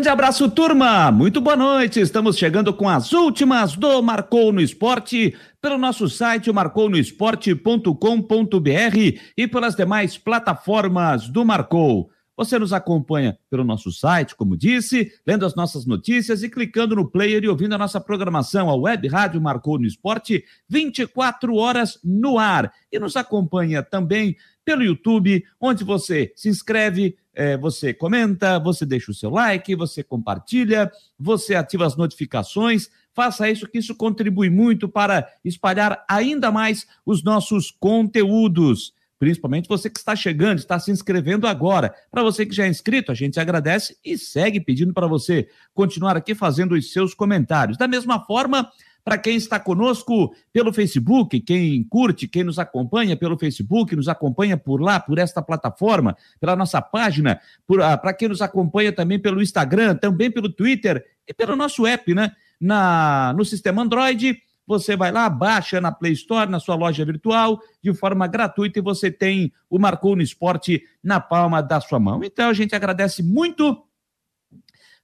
grande abraço, turma! Muito boa noite! Estamos chegando com as últimas do Marcou no Esporte pelo nosso site marcounoesporte.com.br e pelas demais plataformas do Marcou. Você nos acompanha pelo nosso site, como disse, lendo as nossas notícias e clicando no player e ouvindo a nossa programação. A Web Rádio Marcou no Esporte, 24 horas no ar. E nos acompanha também pelo YouTube, onde você se inscreve, é, você comenta, você deixa o seu like, você compartilha, você ativa as notificações. Faça isso, que isso contribui muito para espalhar ainda mais os nossos conteúdos principalmente você que está chegando, está se inscrevendo agora. Para você que já é inscrito, a gente agradece e segue pedindo para você continuar aqui fazendo os seus comentários. Da mesma forma, para quem está conosco pelo Facebook, quem curte, quem nos acompanha pelo Facebook, nos acompanha por lá, por esta plataforma, pela nossa página, ah, para quem nos acompanha também pelo Instagram, também pelo Twitter e pelo nosso app, né? Na, no sistema Android você vai lá, baixa na Play Store, na sua loja virtual, de forma gratuita, e você tem o Marcou no Esporte na palma da sua mão. Então, a gente agradece muito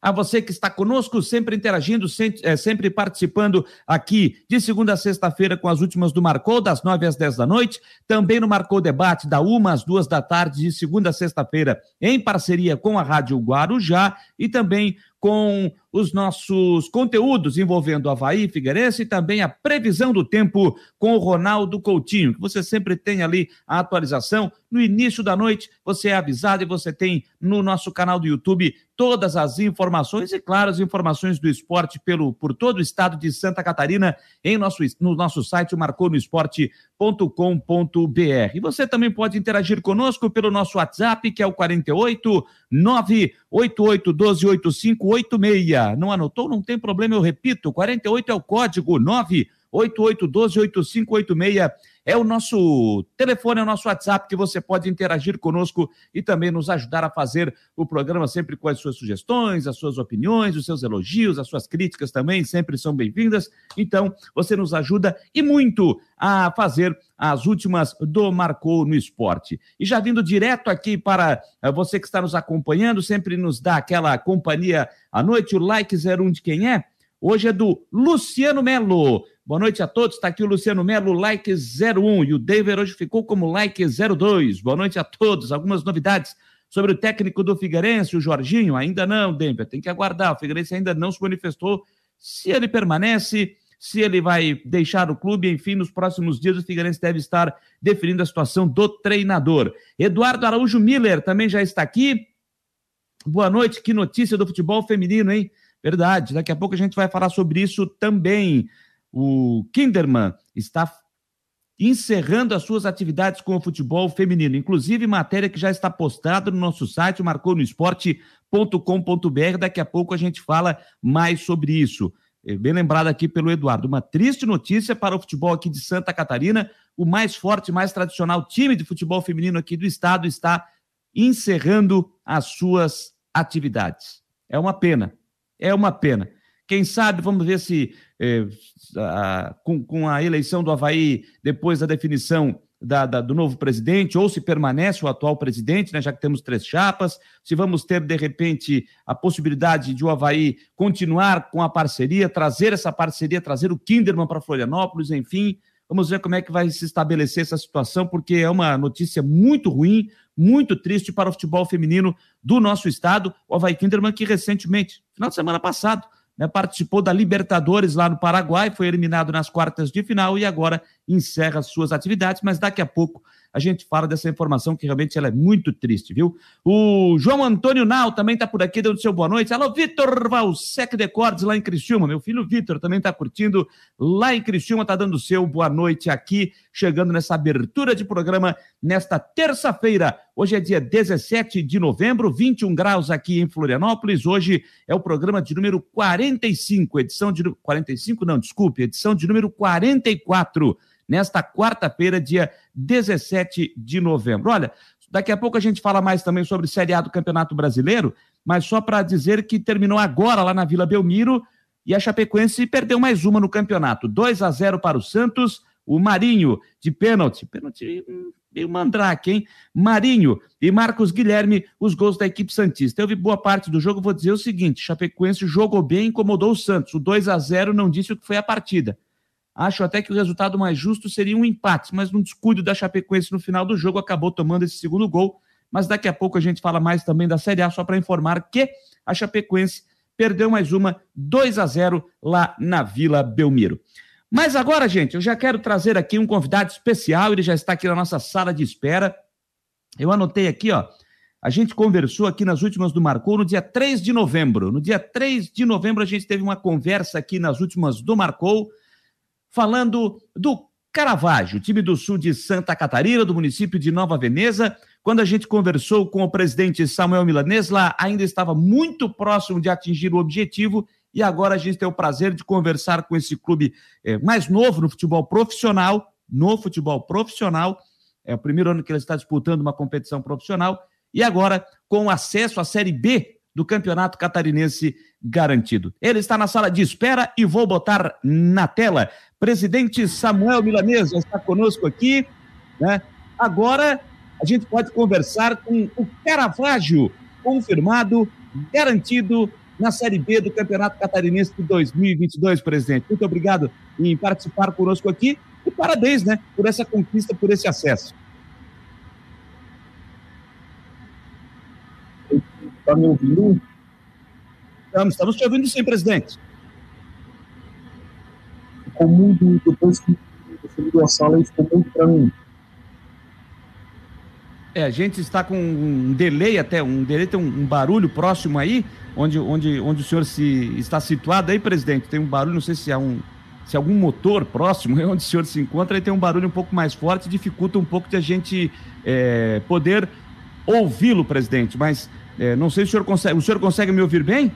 a você que está conosco, sempre interagindo, é, sempre participando aqui de segunda a sexta-feira com as últimas do Marcou, das nove às dez da noite, também no Marcou Debate, da uma às duas da tarde, de segunda a sexta-feira, em parceria com a Rádio Guarujá e também com os nossos conteúdos envolvendo Havaí, Figueirense e também a previsão do tempo com o Ronaldo Coutinho, que você sempre tem ali a atualização. No início da noite, você é avisado e você tem no nosso canal do YouTube todas as informações e, claro, as informações do esporte pelo, por todo o estado de Santa Catarina em nosso, no nosso site marconoesporte.com.br. E você também pode interagir conosco pelo nosso WhatsApp, que é o 48 988 12 8586. Não anotou? Não tem problema, eu repito, 48 é o código 988 12 8586 é o nosso telefone, é o nosso WhatsApp que você pode interagir conosco e também nos ajudar a fazer o programa sempre com as suas sugestões, as suas opiniões, os seus elogios, as suas críticas também sempre são bem-vindas. Então, você nos ajuda e muito a fazer as últimas do Marcou no Esporte. E já vindo direto aqui para eh, você que está nos acompanhando, sempre nos dá aquela companhia à noite, o like 01 de quem é? Hoje é do Luciano Melo. Boa noite a todos. Está aqui o Luciano Melo, like 01. E o David hoje ficou como like 02. Boa noite a todos. Algumas novidades sobre o técnico do Figueirense, o Jorginho. Ainda não, Denver. Tem que aguardar. O Figueirense ainda não se manifestou se ele permanece, se ele vai deixar o clube. Enfim, nos próximos dias o Figueirense deve estar definindo a situação do treinador. Eduardo Araújo Miller também já está aqui. Boa noite. Que notícia do futebol feminino, hein? Verdade. Daqui a pouco a gente vai falar sobre isso também o Kinderman está encerrando as suas atividades com o futebol feminino. Inclusive, matéria que já está postada no nosso site, marcou no esporte.com.br. Daqui a pouco a gente fala mais sobre isso. É bem lembrado aqui pelo Eduardo. Uma triste notícia para o futebol aqui de Santa Catarina. O mais forte, mais tradicional time de futebol feminino aqui do estado está encerrando as suas atividades. É uma pena. É uma pena. Quem sabe, vamos ver se eh, a, com, com, a eleição do Havaí, depois da definição da, da, do novo presidente, ou se permanece o atual presidente, né, já que temos três chapas, se vamos ter, de repente, a possibilidade de o Havaí continuar com a parceria, trazer essa parceria, trazer o Kinderman para Florianópolis, enfim. Vamos ver como é que vai se estabelecer essa situação, porque é uma notícia muito ruim, muito triste para o futebol feminino do nosso estado. O Havaí Kinderman, que recentemente, final de semana passado, né, participou da Libertadores lá no Paraguai, foi eliminado nas quartas de final e agora encerra suas atividades, mas daqui a pouco a gente fala dessa informação que realmente ela é muito triste, viu? O João Antônio Nau também está por aqui, dando seu boa noite. Alô, Vitor Valsec de Cordes, lá em Criciúma. Meu filho Vitor também está curtindo lá em Criciúma, está dando seu boa noite aqui, chegando nessa abertura de programa nesta terça-feira. Hoje é dia 17 de novembro, 21 graus aqui em Florianópolis. Hoje é o programa de número 45, edição de 45 não, desculpe, edição de número 44 nesta quarta-feira, dia 17 de novembro. Olha, daqui a pouco a gente fala mais também sobre Série A do Campeonato Brasileiro, mas só para dizer que terminou agora lá na Vila Belmiro e a Chapecoense perdeu mais uma no campeonato. 2 a 0 para o Santos, o Marinho de pênalti. Pênalti meio mandrake, hein? Marinho e Marcos Guilherme, os gols da equipe Santista. Eu vi boa parte do jogo, vou dizer o seguinte: Chapecoense jogou bem, incomodou o Santos. O 2 a 0 não disse o que foi a partida. Acho até que o resultado mais justo seria um empate, mas num descuido da Chapecoense no final do jogo acabou tomando esse segundo gol. Mas daqui a pouco a gente fala mais também da Série A, só para informar que a Chapecoense perdeu mais uma 2 a 0 lá na Vila Belmiro. Mas agora, gente, eu já quero trazer aqui um convidado especial, ele já está aqui na nossa sala de espera. Eu anotei aqui, ó. A gente conversou aqui nas últimas do Marcou no dia 3 de novembro. No dia 3 de novembro, a gente teve uma conversa aqui nas últimas do Marcou, falando do Caravaggio, time do sul de Santa Catarina, do município de Nova Veneza. Quando a gente conversou com o presidente Samuel Milanês, lá ainda estava muito próximo de atingir o objetivo e agora a gente tem o prazer de conversar com esse clube é, mais novo no futebol profissional, no futebol profissional. É o primeiro ano que ele está disputando uma competição profissional e agora com acesso à Série B do Campeonato Catarinense garantido. Ele está na sala de espera e vou botar na tela. Presidente Samuel Milanês está conosco aqui. Né? Agora a gente pode conversar com o Caravaggio, confirmado, garantido na Série B do Campeonato Catarinense de 2022, presidente. Muito obrigado em participar conosco aqui e parabéns, né, por essa conquista, por esse acesso. Está me ouvindo? Estamos, estamos te ouvindo sim, presidente. Ficou muito, depois que a sala, ficou muito para mim. É, a gente está com um delay até, um delay, tem um, um barulho próximo aí, onde, onde, onde o senhor se está situado aí, presidente. Tem um barulho, não sei se é um se algum motor próximo, é onde o senhor se encontra, aí tem um barulho um pouco mais forte, dificulta um pouco de a gente é, poder ouvi-lo, presidente. Mas é, não sei se o senhor consegue. O senhor consegue me ouvir bem?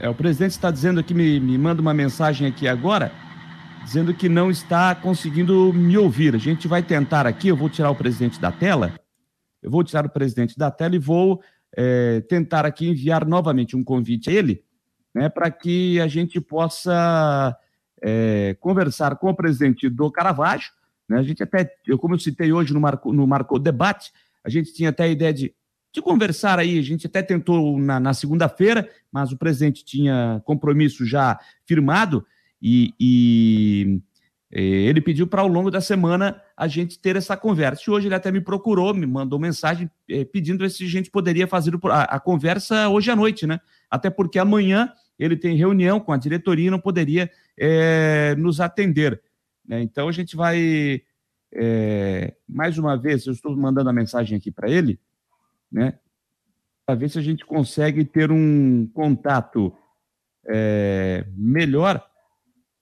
É, o presidente está dizendo aqui, me, me manda uma mensagem aqui agora dizendo que não está conseguindo me ouvir. A gente vai tentar aqui, eu vou tirar o presidente da tela, eu vou tirar o presidente da tela e vou é, tentar aqui enviar novamente um convite a ele, né, para que a gente possa é, conversar com o presidente do Caravaggio. Né, a gente até, eu, como eu citei hoje no Marco, no Marco Debate, a gente tinha até a ideia de, de conversar aí, a gente até tentou na, na segunda-feira, mas o presidente tinha compromisso já firmado, e, e é, ele pediu para ao longo da semana a gente ter essa conversa. E hoje ele até me procurou, me mandou mensagem é, pedindo se a gente poderia fazer a, a, conversa hoje à noite, né? Até porque amanhã ele tem reunião com a diretoria e não poderia é, nos atender. Né? Então a gente vai, é, mais uma vez, eu estou mandando a mensagem aqui para ele, né? Para ver se a gente consegue ter um contato é, melhor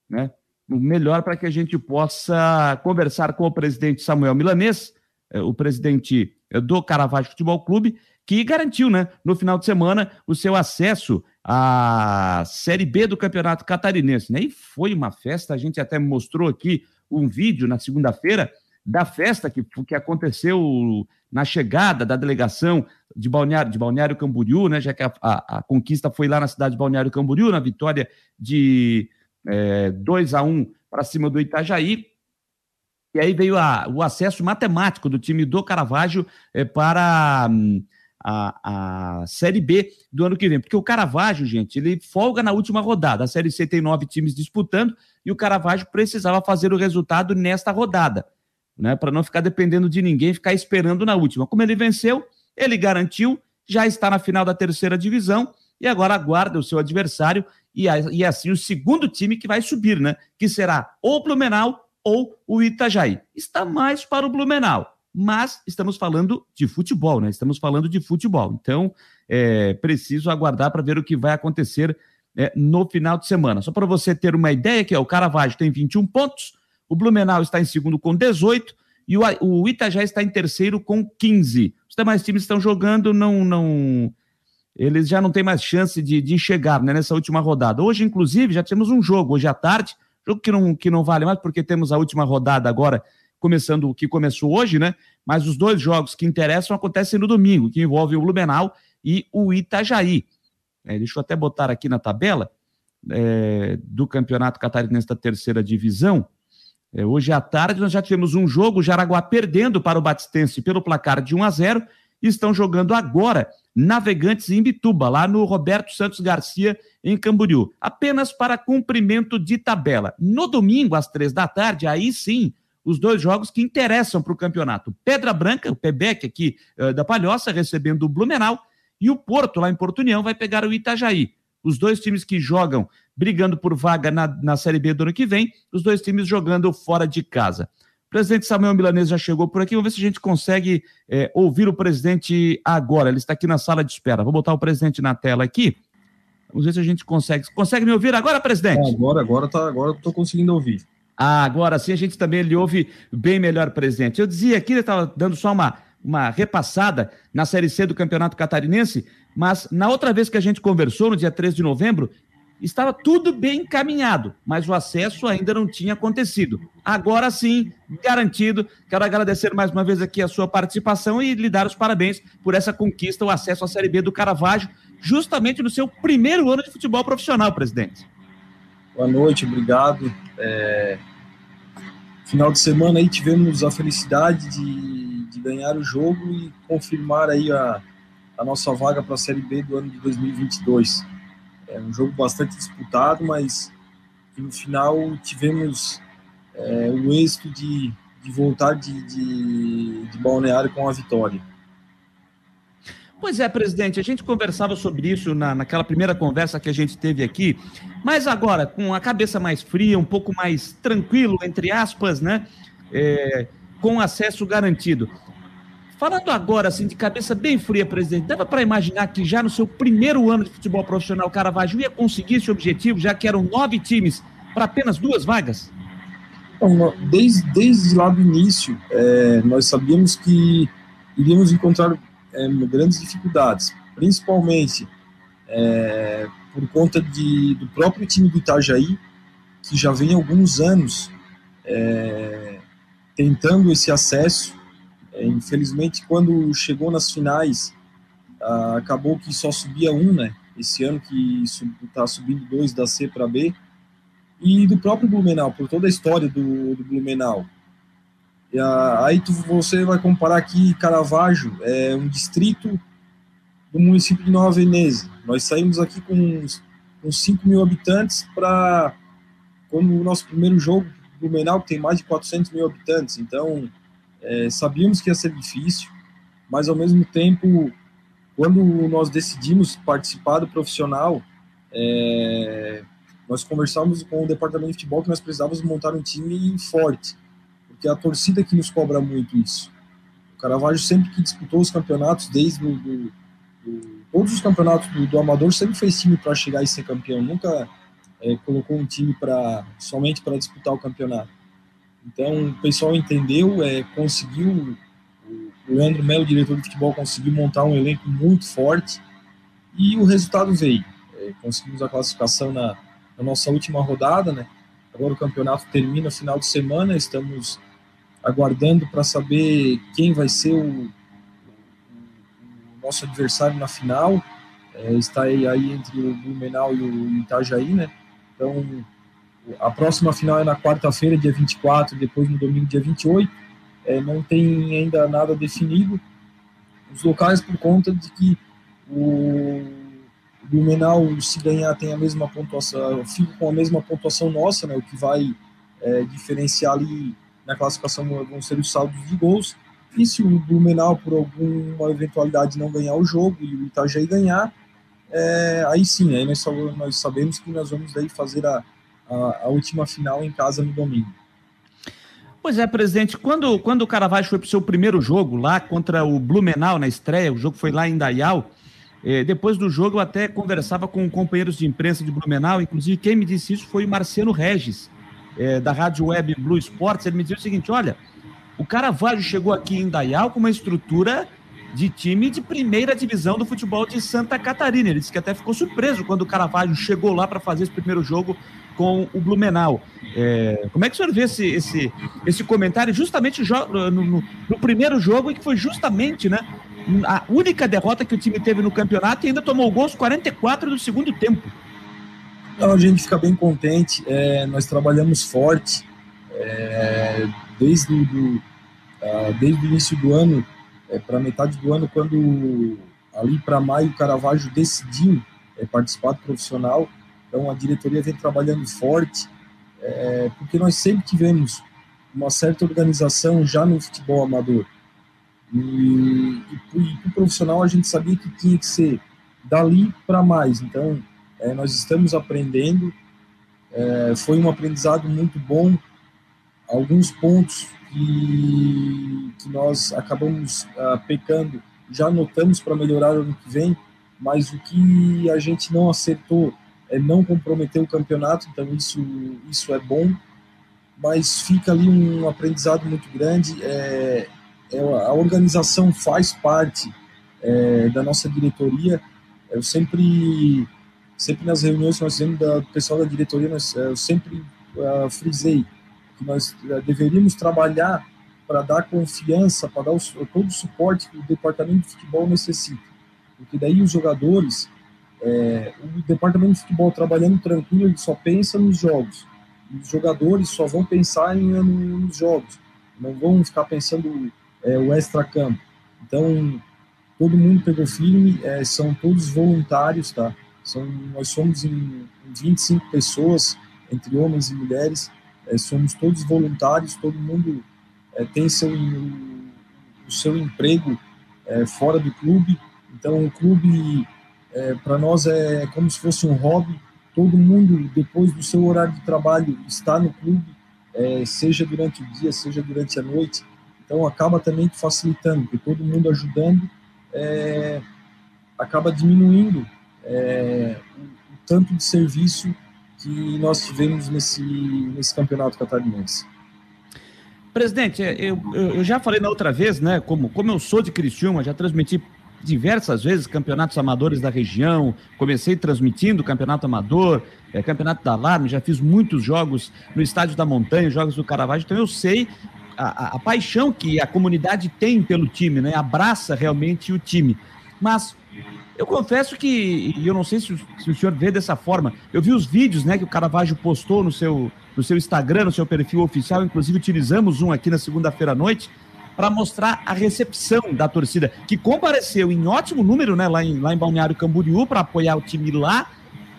né? Melhor para que a gente possa conversar com o presidente Samuel Milanês, eh, o presidente eh, do Caravaggio Futebol Clube, que garantiu, né, no final de semana, o seu acesso à Série B do Campeonato Catarinense. Né? E foi uma festa, a gente até mostrou aqui um vídeo na segunda-feira da festa que, que aconteceu na chegada da delegação de Balneário, de Balneário Camboriú, né, já que a, a, a conquista foi lá na cidade de Balneário Camboriú, na vitória de é, 2 a 1 para cima do Itajaí. E aí veio a, o acesso matemático do time do Caravaggio é, para hum, a, a Série B do ano que vem. Porque o Caravaggio, gente, ele folga na última rodada. A Série C tem nove times disputando e o Caravaggio precisava fazer o resultado nesta rodada, né? Para não ficar dependendo de ninguém, ficar esperando na última. Como ele venceu, ele garantiu, já está na final da terceira divisão e agora aguarda o seu adversário e, e assim o segundo time que vai subir, né? Que será ou o Blumenau ou o Itajaí. Está mais para o Blumenau, mas estamos falando de futebol, né? Estamos falando de futebol. Então, é preciso aguardar para ver o que vai acontecer é, no final de semana. Só para você ter uma ideia, que é o Caravaggio tem 21 pontos, o Blumenau está em segundo com 18 e o, o Itajaí está em terceiro com 15. Os demais times estão jogando, não não eles já não têm mais chance de, de enxergar né, nessa última rodada. Hoje, inclusive, já temos um jogo, hoje à tarde, jogo que não, que não vale mais, porque temos a última rodada agora, começando o que começou hoje, né? Mas os dois jogos que interessam acontecem no domingo, que envolvem o Blumenau e o Itajaí. É, deixa eu até botar aqui na tabela, é, do Campeonato Catarinense da terceira divisão. É, hoje à tarde nós já tivemos um jogo, o Jaraguá perdendo para o Batistense pelo placar de 1 a 0 e estão jogando agora Navegantes em Bituba, lá no Roberto Santos Garcia, em Camboriú, apenas para cumprimento de tabela. No domingo, às três da tarde, aí sim, os dois jogos que interessam para o campeonato. Pedra Branca, o Pebec aqui uh, da Palhoça, recebendo o Blumenau, e o Porto, lá em Porto União, vai pegar o Itajaí. Os dois times que jogam brigando por vaga na, na Série B do ano que vem, os dois times jogando fora de casa. O presidente Samuel Milanês já chegou por aqui. Vamos ver se a gente consegue é, ouvir o presidente agora. Ele está aqui na sala de espera. Vou botar o presidente na tela aqui. Vamos ver se a gente consegue. Consegue me ouvir agora, presidente? É, agora, agora tá, agora estou conseguindo ouvir. Ah, agora sim a gente também lhe ouve bem melhor, presidente. Eu dizia aqui, ele estava dando só uma, uma repassada na Série C do Campeonato Catarinense, mas na outra vez que a gente conversou, no dia 3 de novembro, estava tudo bem encaminhado, mas o acesso ainda não tinha acontecido. Agora sim, garantido. Quero agradecer mais uma vez aqui a sua participação e lhe dar os parabéns por essa conquista, o acesso à Série B do Caravaggio, justamente no seu primeiro ano de futebol profissional, presidente. Boa noite, obrigado. É... Final de semana aí tivemos a felicidade de, de ganhar o jogo e confirmar aí a, a nossa vaga para a Série B do ano de 2022 é um jogo bastante disputado, mas no final tivemos é, o êxito de, de voltar de, de, de balneário com a vitória. Pois é, presidente, a gente conversava sobre isso na, naquela primeira conversa que a gente teve aqui, mas agora, com a cabeça mais fria, um pouco mais tranquilo, entre aspas, né? É, com acesso garantido. Falando agora, assim, de cabeça bem fria, presidente, dava para imaginar que já no seu primeiro ano de futebol profissional, o Caravaggio ia conseguir esse objetivo, já que eram nove times para apenas duas vagas? Então, desde, desde lá do início, é, nós sabíamos que iríamos encontrar é, grandes dificuldades, principalmente é, por conta de, do próprio time do Itajaí, que já vem alguns anos é, tentando esse acesso é, infelizmente, quando chegou nas finais, ah, acabou que só subia um, né? Esse ano que está subindo dois da C para B. E do próprio Blumenau, por toda a história do, do Blumenau. E, ah, aí tu, você vai comparar aqui Caravaggio, é um distrito do município de Nova Veneza. Nós saímos aqui com uns, uns 5 mil habitantes para, como o nosso primeiro jogo, Blumenau, tem mais de 400 mil habitantes. Então, é, sabíamos que ia ser difícil, mas ao mesmo tempo, quando nós decidimos participar do profissional, é, nós conversamos com o departamento de futebol que nós precisávamos montar um time forte, porque a torcida que nos cobra muito isso. O Caravaggio sempre que disputou os campeonatos, desde do, do todos os campeonatos do, do, amador, sempre fez time para chegar e ser campeão, nunca é, colocou um time para somente para disputar o campeonato. Então, o pessoal entendeu, é, conseguiu, o Leandro Melo, diretor de futebol, conseguiu montar um elenco muito forte e o resultado veio. É, conseguimos a classificação na, na, nossa última rodada, né? Agora o campeonato termina no final de semana, estamos aguardando para saber quem vai ser o, o, nosso adversário na final. É, está aí, aí entre o Blumenau e o Itajaí, né? Então, a próxima final é na quarta-feira, dia 24, depois no domingo, dia 28. É, não tem ainda nada definido. Os locais, por conta de que o Blumenau, se ganhar, tem a mesma pontuação, fica com a mesma pontuação nossa, né, o que vai é, diferenciar ali na classificação vão ser os saldos de gols. E se o Blumenau, por alguma eventualidade, não ganhar o jogo e o Itajaí ganhar, é, aí sim, aí nós, nós sabemos que nós vamos daí fazer a, a, a última final em casa no domingo. Pois é, presidente, quando, quando o Caravaggio foi para o seu primeiro jogo lá contra o Blumenau na estreia, o jogo foi lá em Dayal, eh, depois do jogo eu até conversava com companheiros de imprensa de Blumenau, inclusive quem me disse isso foi o Marciano Regis, eh, da rádio web Blue Sports, ele me disse o seguinte, olha, o Caravaggio chegou aqui em Dayal com uma estrutura de time de primeira divisão do futebol de Santa Catarina. Ele disse que até ficou surpreso quando o Caravaggio chegou lá para fazer esse primeiro jogo com o Blumenau. É, como é que o senhor vê esse, esse, esse comentário justamente no, no, no, primeiro jogo e que foi justamente né, a única derrota que o time teve no campeonato e ainda tomou gols 44 do segundo tempo? Então, a gente fica bem contente, é, nós trabalhamos forte, é, desde, do, desde o início do ano, é, para metade do ano, quando ali para maio o Caravaggio decidiu é, participar do profissional, então a diretoria vem trabalhando forte, é, porque nós sempre tivemos uma certa organização já no futebol amador. E, e, para o profissional a gente sabia que tinha que ser dali para mais. Então, é, nós estamos aprendendo. É, foi um aprendizado muito bom. Alguns pontos que, que nós acabamos uh, pecando já notamos para melhorar ano que vem, mas o que a gente não acertou é não comprometer o campeonato, então isso, isso é bom, mas fica ali um aprendizado muito grande. É, é a organização faz parte é, da nossa diretoria. Eu sempre, sempre nas reuniões que nós fizemos do pessoal da diretoria, nós, eu sempre uh, frisei que nós deveríamos trabalhar para dar confiança, para dar o, todo o suporte que o departamento de futebol necessita. Porque daí os jogadores, é, o departamento de futebol trabalhando tranquilo, ele só pensa nos jogos. Os jogadores só vão pensar em, nos jogos, não vão ficar pensando é, o extra-campo. Então, todo mundo pegou firme, é, são todos voluntários, tá? São, nós somos em, em 25 pessoas, entre homens e mulheres, é, somos todos voluntários, todo mundo é, tem seu, o seu emprego é, fora do clube. Então, o clube, é, para nós, é como se fosse um hobby. Todo mundo, depois do seu horário de trabalho, está no clube, é, seja durante o dia, seja durante a noite. Então, acaba também facilitando, porque todo mundo ajudando é, acaba diminuindo é, o tanto de serviço que nós tivemos nesse, nesse campeonato catarinense. Presidente, eu, eu, já falei na outra vez, né? Como, como eu sou de Criciúma, já transmiti diversas vezes campeonatos amadores da região, comecei transmitindo campeonato amador, é, campeonato da Alarme, já fiz muitos jogos no Estádio da Montanha, jogos do Caravaggio, então eu sei a, a, a, paixão que a comunidade tem pelo time, né? Abraça realmente o time. Mas eu confesso que, e eu não sei se o, se o senhor vê dessa forma, eu vi os vídeos né, que o Caravaggio postou no seu, no seu Instagram, no seu perfil oficial, inclusive utilizamos um aqui na segunda-feira à noite, para mostrar a recepção da torcida, que compareceu em ótimo número né, lá, em, lá em Balneário Camboriú para apoiar o time lá,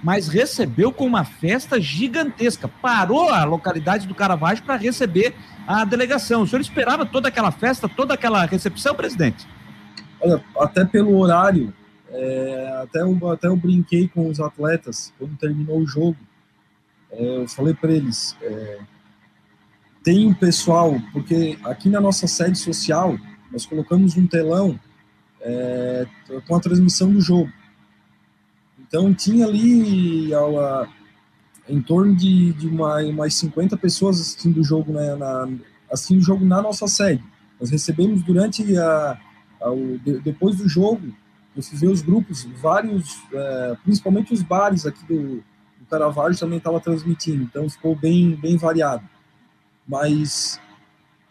mas recebeu com uma festa gigantesca. Parou a localidade do Caravaggio para receber a delegação. O senhor esperava toda aquela festa, toda aquela recepção, presidente? Olha, até pelo horário, é, até, eu, até eu brinquei com os atletas quando terminou o jogo é, eu falei para eles, é, tem um pessoal, porque aqui na nossa sede social, nós colocamos um telão é, com a transmissão do jogo. Então tinha ali a, em torno de, de uma, umas 50 pessoas assistindo o jogo né, na, assistindo o jogo na nossa sede. Nós recebemos durante a, a o, de, depois do jogo, eu fui ver os grupos, vários, é, principalmente os bares aqui do, Caravaggio também estava transmitindo, então ficou bem, bem variado. Mas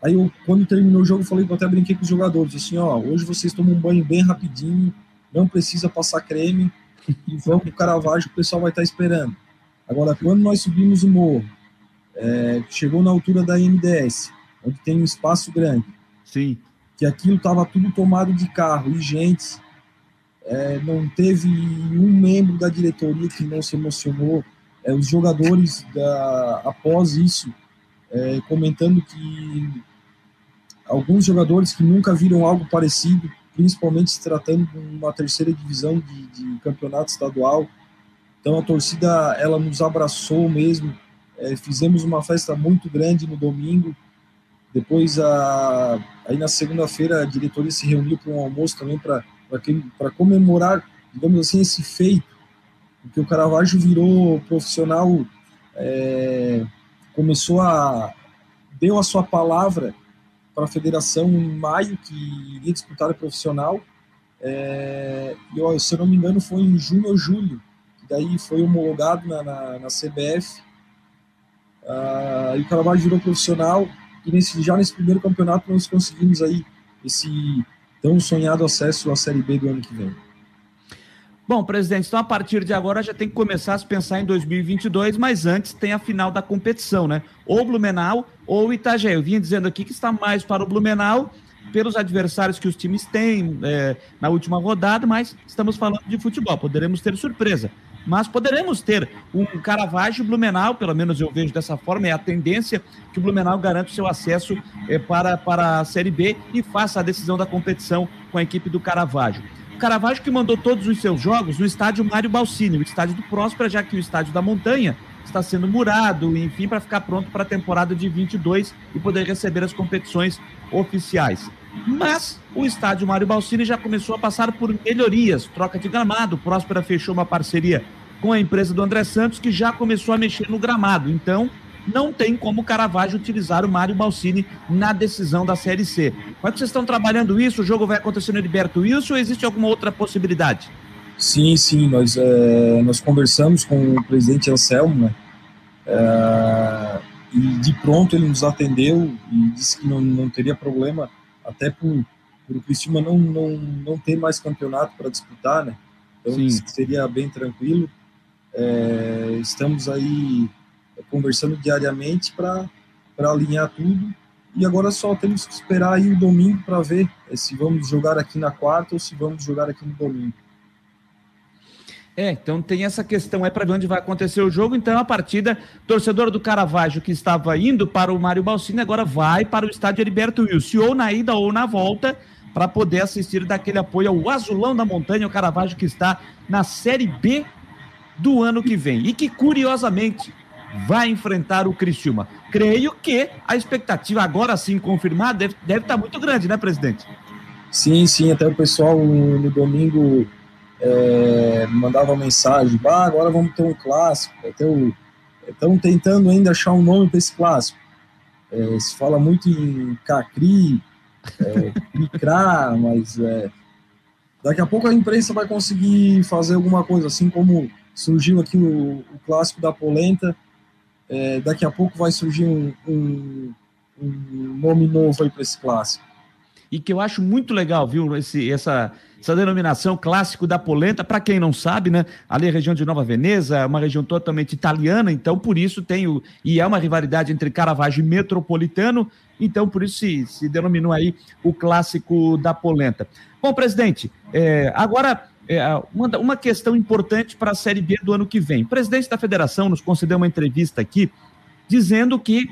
aí eu, quando terminou o jogo, eu falei, eu até brinquei com os jogadores, assim, ó, hoje vocês tomam um banho bem rapidinho, não precisa passar creme, e vamos pro Caravaggio, o pessoal vai estar tá esperando. Agora, quando nós subimos o morro, é, chegou na altura da MDS, onde tem um espaço grande. Sim. Que aquilo estava tudo tomado de carro e gente é, não teve um membro da diretoria que não se emocionou. É, os jogadores, da, após isso, é, comentando que alguns jogadores que nunca viram algo parecido, principalmente se tratando de uma terceira divisão de, de campeonato estadual. Então a torcida ela nos abraçou mesmo. É, fizemos uma festa muito grande no domingo. Depois, a, aí na segunda-feira, a diretoria se reuniu para um almoço também para para comemorar, digamos assim, esse feito, porque o Caravaggio virou profissional, é, começou a deu a sua palavra para a federação em maio que iria disputar o profissional, é, e se eu não me engano foi em junho ou julho, que daí foi homologado na, na, na CBF, ah, e o Caravaggio virou profissional, e nesse, já nesse primeiro campeonato nós conseguimos aí esse tão sonhado acesso à Série B do ano que vem. Bom, presidente, então a partir de agora já tem que começar a se pensar em 2022, mas antes tem a final da competição, né? Ou Blumenau ou Itajaí. Eu vinha dizendo aqui que está mais para o Blumenau pelos adversários que os times têm é, na última rodada, mas estamos falando de futebol, poderemos ter surpresa. Mas poderemos ter um Caravaggio Blumenau, pelo menos eu vejo dessa forma, é a tendência que o Blumenau garante o seu acesso é, para, para a Série B e faça a decisão da competição com a equipe do Caravaggio. Caravaggio que mandou todos os seus jogos no estádio Mário Balsini, o estádio do Próspera, já que o estádio da Montanha está sendo murado, enfim, para ficar pronto para a temporada de 22 e poder receber as competições oficiais. Mas o estádio Mário Balsini já começou a passar por melhorias, troca de gramado, Próspera fechou uma parceria com a empresa do André Santos, que já começou a mexer no gramado. Então, não tem como o Caravaggio utilizar o Mário Balsini na decisão da Série C. Como é que vocês estão trabalhando isso? O jogo vai acontecer no Heriberto Wilson ou existe alguma outra possibilidade? Sim, sim, nós, é, nós conversamos com o presidente Anselmo, né? É, e de pronto ele nos atendeu e disse que não, não teria problema, até por, por o Cristina não, não, não ter mais campeonato para disputar, né? Então seria bem tranquilo. É, estamos aí conversando diariamente para alinhar tudo. E agora só temos que esperar aí o domingo para ver eh, se vamos jogar aqui na quarta ou se vamos jogar aqui no domingo. É, então tem essa questão é para ver onde vai acontecer o jogo. Então a partida, torcedor do Caravaggio que estava indo para o Mário Balsini agora vai para o estádio Heriberto Wilson, ou na ida ou na volta, para poder assistir daquele apoio ao Azulão da Montanha, o Caravaggio que está na Série B do ano que vem. E que curiosamente vai enfrentar o Criciúma. Creio que a expectativa, agora sim confirmada, deve, deve estar muito grande, né, presidente? Sim, sim, até o pessoal no, domingo é, mandava mensagem, ah, agora vamos ter um clássico, estão tentando ainda achar um nome para esse clássico. É, se fala muito em Cacri, é, mas é, daqui a pouco a imprensa vai conseguir fazer alguma coisa, assim como surgiu aqui o, o clássico da polenta, é, daqui a pouco vai surgir um, um, um nome novo aí para esse clássico. E que eu acho muito legal, viu, esse, essa, essa denominação clássico da polenta, para quem não sabe, né? Ali a região de Nova Veneza, uma região totalmente italiana, então por isso tem o. E é uma rivalidade entre Caravaggio e Metropolitano, então por isso se, se denominou aí o clássico da polenta. Bom, presidente, é, agora é, uma, uma questão importante para a Série B do ano que vem. O presidente da federação nos concedeu uma entrevista aqui dizendo que,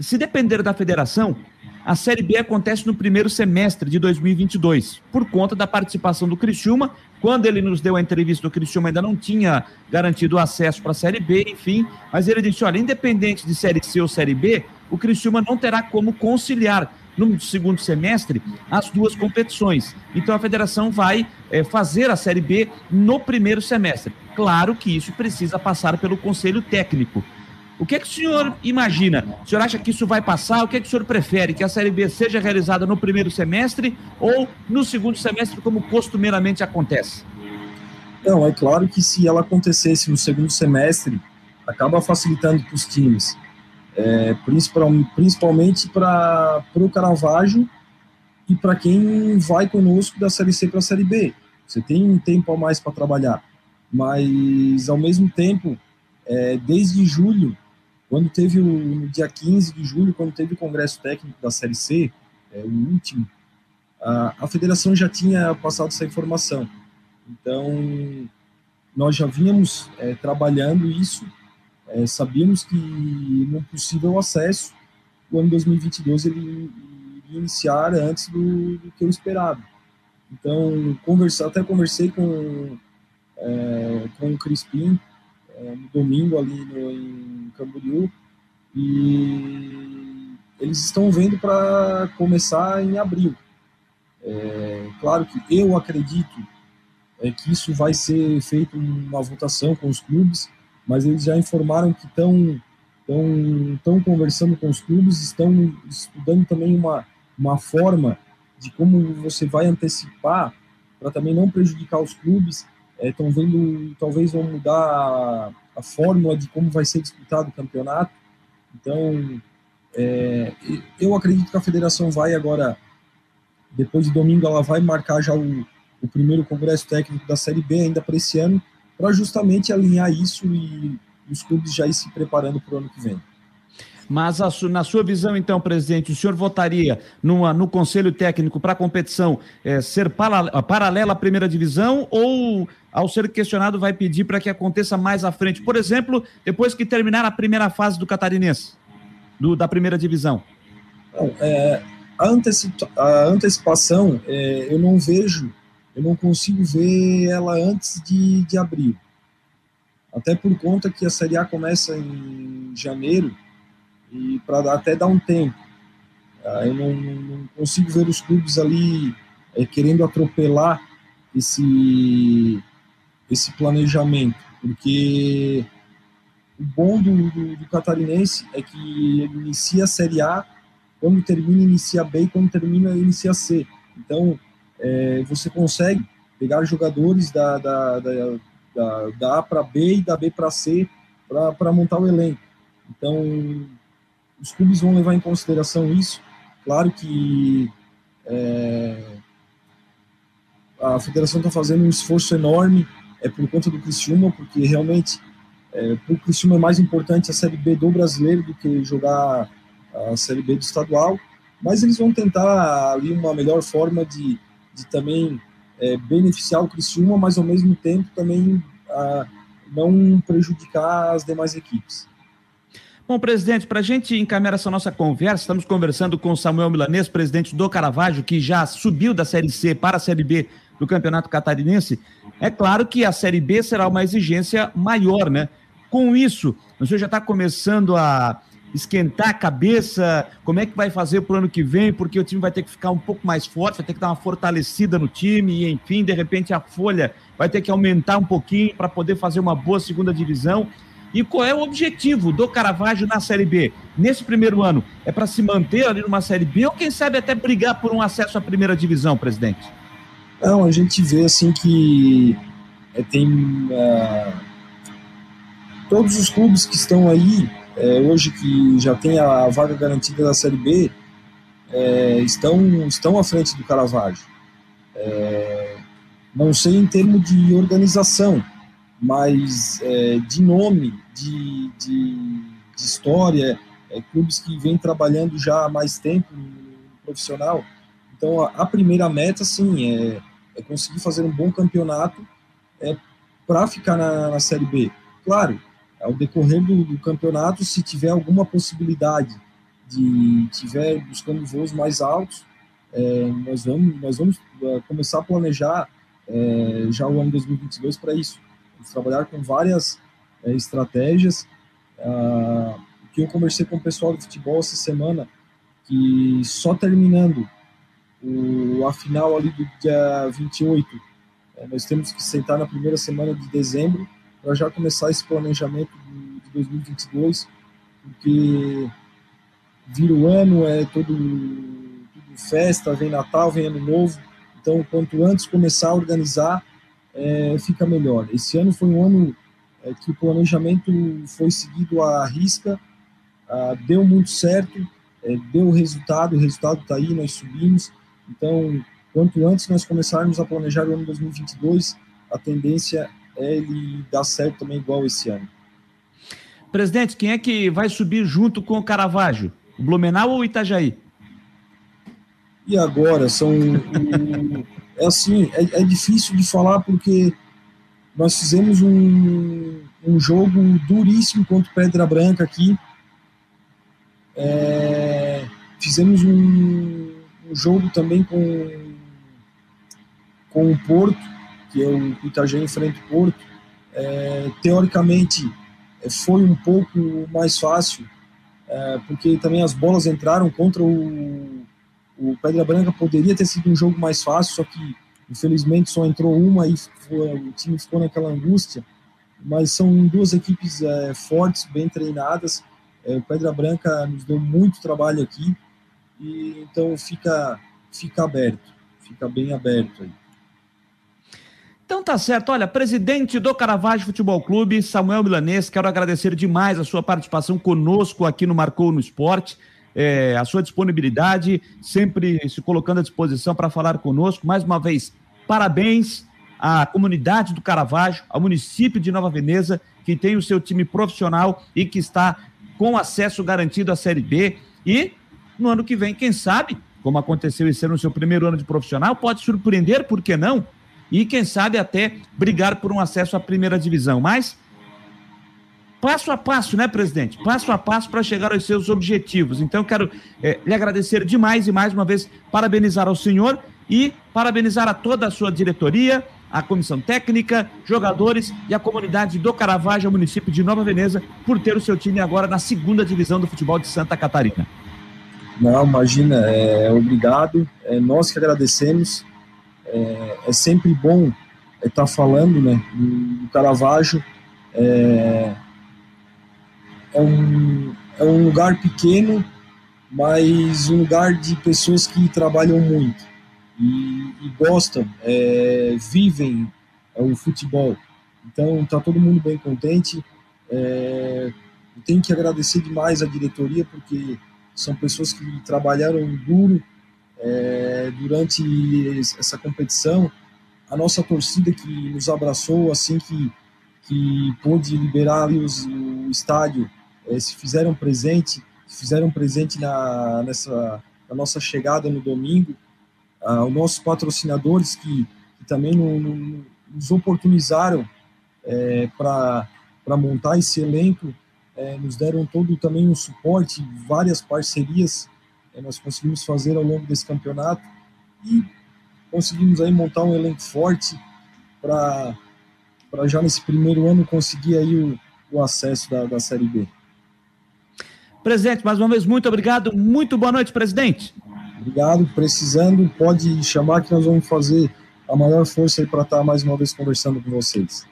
se depender da federação, a Série B acontece no primeiro semestre de 2022, por conta da participação do Criciúma. Quando ele nos deu a entrevista, o Criciúma ainda não tinha garantido acesso para a Série B, enfim. Mas ele disse: olha, independente de Série C ou Série B, o Criciúma não terá como conciliar no segundo semestre as duas competições. Então a federação vai é, fazer a Série B no primeiro semestre. Claro que isso precisa passar pelo conselho técnico. O que, é que o senhor imagina? O senhor acha que isso vai passar? O que, é que o senhor prefere? Que a Série B seja realizada no primeiro semestre ou no segundo semestre, como costumeiramente acontece? Não, é claro que se ela acontecesse no segundo semestre, acaba facilitando para os times é, principalmente para o Caravaggio e para quem vai conosco da Série C para a Série B. Você tem um tempo a mais para trabalhar, mas ao mesmo tempo, é, desde julho, quando teve o no dia 15 de julho, quando teve o congresso técnico da Série C, é, o último, a, a federação já tinha passado essa informação. Então, nós já vínhamos é, trabalhando isso é, sabíamos que no possível acesso, o ano 2022 ele iniciar antes do, do que eu esperava. Então, conversar, até conversei com, é, com o Crispim é, no domingo ali no, em Camboriú e eles estão vendo para começar em abril. É, claro que eu acredito é, que isso vai ser feito uma votação com os clubes, mas eles já informaram que estão estão conversando com os clubes, estão estudando também uma, uma forma de como você vai antecipar para também não prejudicar os clubes. Estão é, vendo, talvez vão mudar a, a, fórmula de como vai ser disputado o campeonato. Então, é, eu acredito que a federação vai agora, depois de domingo, ela vai marcar já o, o primeiro congresso técnico da Série B ainda para esse ano, para justamente alinhar isso e os clubes já ir se preparando para o ano que vem. Mas a, na sua visão, então, presidente, o senhor votaria numa, no Conselho Técnico para a competição é, ser para, paralela à primeira divisão ou, ao ser questionado, vai pedir para que aconteça mais à frente? Por exemplo, depois que terminar a primeira fase do catarinense, do, da primeira divisão. Não, é, a, antecipa, a, antecipação, é, eu não vejo, eu não consigo ver ela antes de, de abril. Até por conta que a Série A começa em janeiro, e para até dar um tempo. Ah, eu não, não, consigo ver os clubes ali é, querendo atropelar esse, esse planejamento, porque o bom do, do, do, catarinense é que ele inicia a Série A, quando termina, inicia B e quando termina, inicia C. Então, é, você consegue pegar jogadores da, da, da, da, da A para B e da B para C para montar o elenco. Então, os clubes vão levar em consideração isso. Claro que é, a federação está fazendo um esforço enorme é por conta do Criciúma, porque realmente é, para o Criciúma é mais importante a Série B do brasileiro do que jogar a Série B do estadual, mas eles vão tentar ali uma melhor forma de, de também é, beneficiar o Criciúma, mas ao mesmo tempo também a, não prejudicar as demais equipes. Bom, presidente, para a gente encaminhar essa nossa conversa, estamos conversando com Samuel Milanês, presidente do Caravaggio, que já subiu da Série C para a Série B do Campeonato Catarinense. É claro que a Série B será uma exigência maior, né? Com isso, o senhor já está começando a esquentar a cabeça, como é que vai fazer para o ano que vem, porque o time vai ter que ficar um pouco mais forte, vai ter que dar uma fortalecida no time, e enfim, de repente a folha vai ter que aumentar um pouquinho para poder fazer uma boa segunda divisão. E qual é o objetivo do Caravaggio na Série B? Nesse primeiro ano, é para se manter ali numa Série B ou quem sabe até brigar por um acesso à primeira divisão, presidente? Não, a gente vê assim que é, tem é, todos os clubes que estão aí é, hoje que já tem a vaga garantida da Série B é, estão estão à frente do Caravaggio. É, não sei em termos de organização, mas é, de nome, de, de, de história, é, clubes que vêm trabalhando já há mais tempo no profissional. Então, a, a primeira meta, sim, é, é, conseguir fazer um bom campeonato para ficar na, na, Série B. Claro, ao decorrer do, do, campeonato, se tiver alguma possibilidade de tiver buscando voos mais altos, é, nós vamos, nós vamos é, começar a planejar é, já o ano 2022 para isso trabalhar com várias é, estratégias. Ah, que eu conversei com o pessoal do futebol essa semana, que só terminando o, a final ali do dia 28, é, nós temos que sentar na primeira semana de dezembro para já começar esse planejamento de, de 2022, porque vira o ano, é todo, tudo festa, vem Natal, vem Ano Novo, então quanto antes começar a organizar é, fica melhor. Esse ano foi um ano é, que o planejamento foi seguido à risca, ah, deu muito certo, é, deu resultado, o resultado está aí, nós subimos. Então, quanto antes nós começarmos a planejar o ano 2022, a tendência ele dar certo também igual esse ano. Presidente, quem é que vai subir junto com o Caravaggio? O Blumenau ou o Itajaí? E agora? São é assim, é, é, difícil de falar porque nós fizemos um, um jogo duríssimo contra Pedra Branca aqui. É, fizemos um, um, jogo também com, com o Porto, que é o Itajaí enfrenta o Porto. É, teoricamente é, foi um pouco mais fácil, é, porque também as bolas entraram contra o, o Pedra Branca poderia ter sido um jogo mais fácil, só que infelizmente só entrou uma e foi, o time ficou naquela angústia. Mas são duas equipes é, fortes, bem treinadas. É, o Pedra Branca nos deu muito trabalho aqui, e então fica, fica aberto, fica bem aberto aí. Então tá certo. Olha, presidente do Caravaggio Futebol Clube, Samuel Milanês, quero agradecer demais a sua participação conosco aqui no Marcou no Esporte é, a sua disponibilidade, sempre se colocando à disposição para falar conosco. Mais uma vez, Parabéns à comunidade do Caravaggio, ao município de Nova Veneza, que tem o seu time profissional e que está com acesso garantido à Série B. E no ano que vem, quem sabe, como aconteceu esse ano no seu primeiro ano de profissional, pode surpreender, por que não? E quem sabe até brigar por um acesso à primeira divisão. Mas passo a passo, né, presidente? Passo a passo para chegar aos seus objetivos. Então, quero é, lhe agradecer demais e mais uma vez parabenizar ao senhor e parabenizar a toda a sua diretoria, a comissão técnica, jogadores e a comunidade do Caravaggio, município de Nova Veneza, por ter o seu time agora na segunda divisão do futebol de Santa Catarina. Não, imagina, é, obrigado. É, nós que agradecemos. É, é sempre bom estar é, tá falando né, do Caravaggio. É, é, um, é um lugar pequeno, mas um lugar de pessoas que trabalham muito e, e gostam, é, vivem é, o futebol. Então está todo mundo bem contente. É, tenho que agradecer demais a diretoria porque são pessoas que trabalharam duro é, durante essa competição. A nossa torcida que nos abraçou assim que, que pôde liberar ali os, o estádio, é, se fizeram presente, se fizeram presente na, nessa, na nossa chegada no domingo ah, os nossos patrocinadores que, que também no, no, nos oportunizaram é, para montar esse elenco, é, nos deram todo também um suporte, várias parcerias nós conseguimos fazer ao longo desse campeonato e conseguimos aí montar um elenco forte para já nesse primeiro ano conseguir aí o, o acesso da, da Série B. Presidente, mais uma vez, muito obrigado. Muito boa noite, presidente. Obrigado. Precisando, pode chamar que nós vamos fazer a maior força aí para estar mais uma vez conversando com vocês.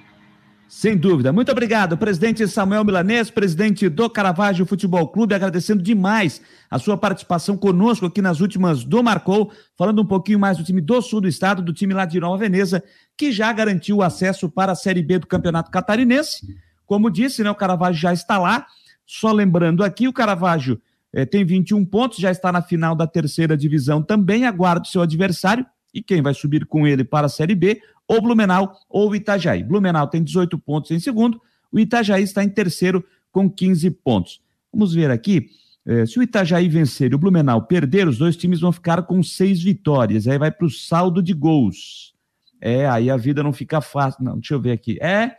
Sem dúvida. Muito obrigado, presidente Samuel Milanês, presidente do Caravaggio Futebol Clube, agradecendo demais a sua participação conosco aqui nas últimas do Marcou, falando um pouquinho mais do time do sul do estado, do time lá de Nova Veneza, que já garantiu o acesso para a Série B do Campeonato Catarinense. Como disse, né, o Caravaggio já está lá. Só lembrando aqui, o Caravaggio é, tem 21 pontos, já está na final da terceira divisão também, aguarda o seu adversário e quem vai subir com ele para a Série B, ou Blumenau ou Itajaí. Blumenau tem 18 pontos em segundo, o Itajaí está em terceiro com 15 pontos. Vamos ver aqui, é, se o Itajaí vencer e o Blumenau perder, os dois times vão ficar com seis vitórias, aí vai para o saldo de gols. É, aí a vida não fica fácil. Não, deixa eu ver aqui. É,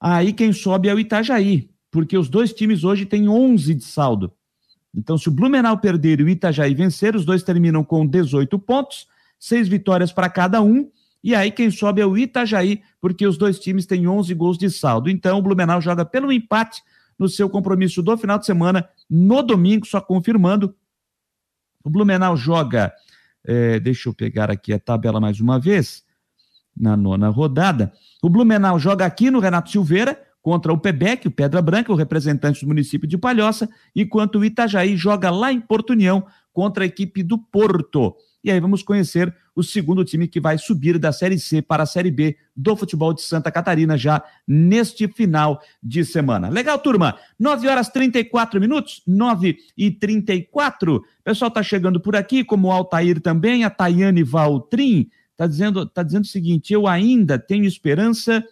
aí quem sobe é o Itajaí, porque os dois times hoje têm 11 de saldo. Então, se o Blumenau perder e o Itajaí vencer, os dois terminam com 18 pontos, seis vitórias para cada um. E aí quem sobe é o Itajaí, porque os dois times têm 11 gols de saldo. Então, o Blumenau joga pelo empate no seu compromisso do final de semana, no domingo, só confirmando. O Blumenau joga, é, deixa eu pegar aqui a tabela mais uma vez, na nona rodada. O Blumenau joga aqui no Renato Silveira, contra o Pebec, o Pedra Branca, o representante do município de Palhoça, enquanto o Itajaí joga lá em Porto União contra a equipe do Porto. E aí vamos conhecer o segundo time que vai subir da Série C para a Série B do futebol de Santa Catarina já neste final de semana. Legal, turma? 9 horas 34 minutos, 9 e 34. O pessoal tá chegando por aqui, como o Altair também, a Tayane Valtrin, tá dizendo, tá dizendo o seguinte: eu ainda tenho esperança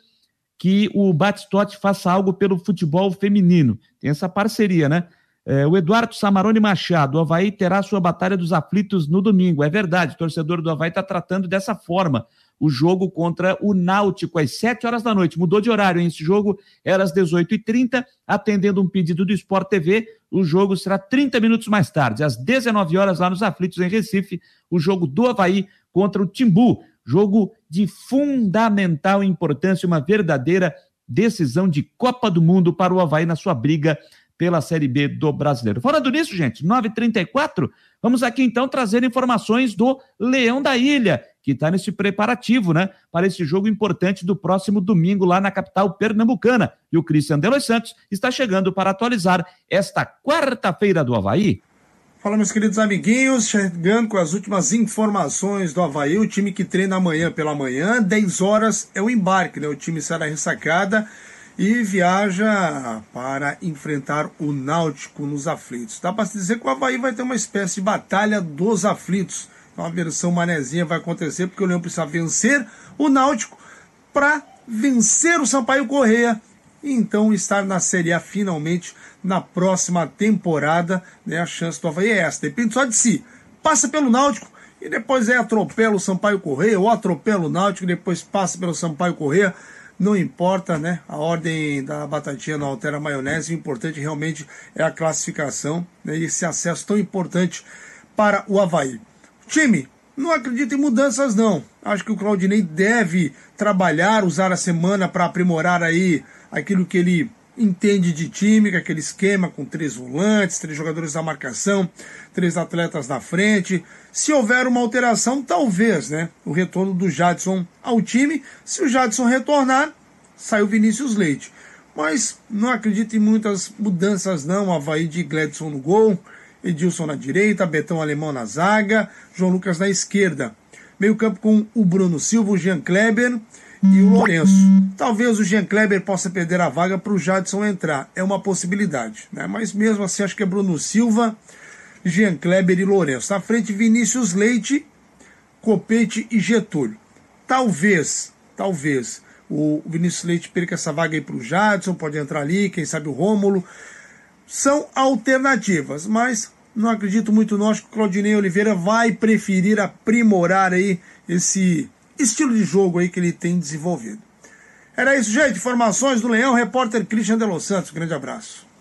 que o Batistote faça algo pelo futebol feminino. Tem essa parceria, né? É, o Eduardo Samarone Machado, o Havaí terá sua Batalha dos Aflitos no domingo. É verdade, o torcedor do Havaí está tratando dessa forma. O jogo contra o Náutico às 7 horas da noite. Mudou de horário, hein? Esse jogo era às 18h30, atendendo um pedido do Sport TV. O jogo será 30 minutos mais tarde, às 19 horas, lá nos Aflitos, em Recife. O jogo do Havaí contra o Timbu. Jogo de fundamental importância, uma verdadeira decisão de Copa do Mundo para o Havaí na sua briga pela Série B do Brasileiro. Falando nisso, gente, 9h34, vamos aqui então trazer informações do Leão da Ilha, que está nesse preparativo, né, para esse jogo importante do próximo domingo lá na capital pernambucana. E o Cristian Delos Santos está chegando para atualizar esta quarta-feira do Havaí. Fala, meus queridos amiguinhos, chegando com as últimas informações do Havaí, o time que treina amanhã pela manhã, 10 horas é o embarque, né? O time da ressacada e viaja para enfrentar o Náutico nos aflitos. Dá para se dizer que o Havaí vai ter uma espécie de batalha dos aflitos. Uma versão manezinha vai acontecer, porque o Leão precisa vencer o Náutico para vencer o Sampaio Correia e então estar na Série A finalmente na próxima temporada. Né? A chance do Havaí é essa, depende só de si. Passa pelo Náutico e depois é atropela o Sampaio Correia, ou atropela o Náutico e depois passa pelo Sampaio Correia. Não importa, né? A ordem da batatinha não altera a maionese. O importante realmente é a classificação né? e esse acesso tão importante para o Havaí. Time, não acredito em mudanças, não. Acho que o Claudinei deve trabalhar, usar a semana para aprimorar aí aquilo que ele entende de time, aquele esquema com três volantes, três jogadores da marcação, três atletas na frente. Se houver uma alteração, talvez, né? O retorno do Jadson ao time. Se o Jadson retornar, sai o Vinícius Leite. Mas não acredito em muitas mudanças, não. Havaí de Gledson no gol, Edilson na direita, Betão Alemão na zaga, João Lucas na esquerda. Meio campo com o Bruno Silva, o Jean Kleber e o Lourenço. Talvez o Jean Kleber possa perder a vaga para o Jadson entrar. É uma possibilidade. Né? Mas mesmo assim, acho que é Bruno Silva, Jean Kleber e Lourenço. Na frente, Vinícius Leite, Copete e Getúlio. Talvez, talvez, o Vinícius Leite perca essa vaga aí para o Jadson, pode entrar ali, quem sabe o Rômulo. São alternativas, mas não acredito muito. Acho que o Claudinei Oliveira vai preferir aprimorar aí esse estilo de jogo aí que ele tem desenvolvido. Era isso, gente. Informações do Leão, repórter Christian de Los Santos. Grande abraço.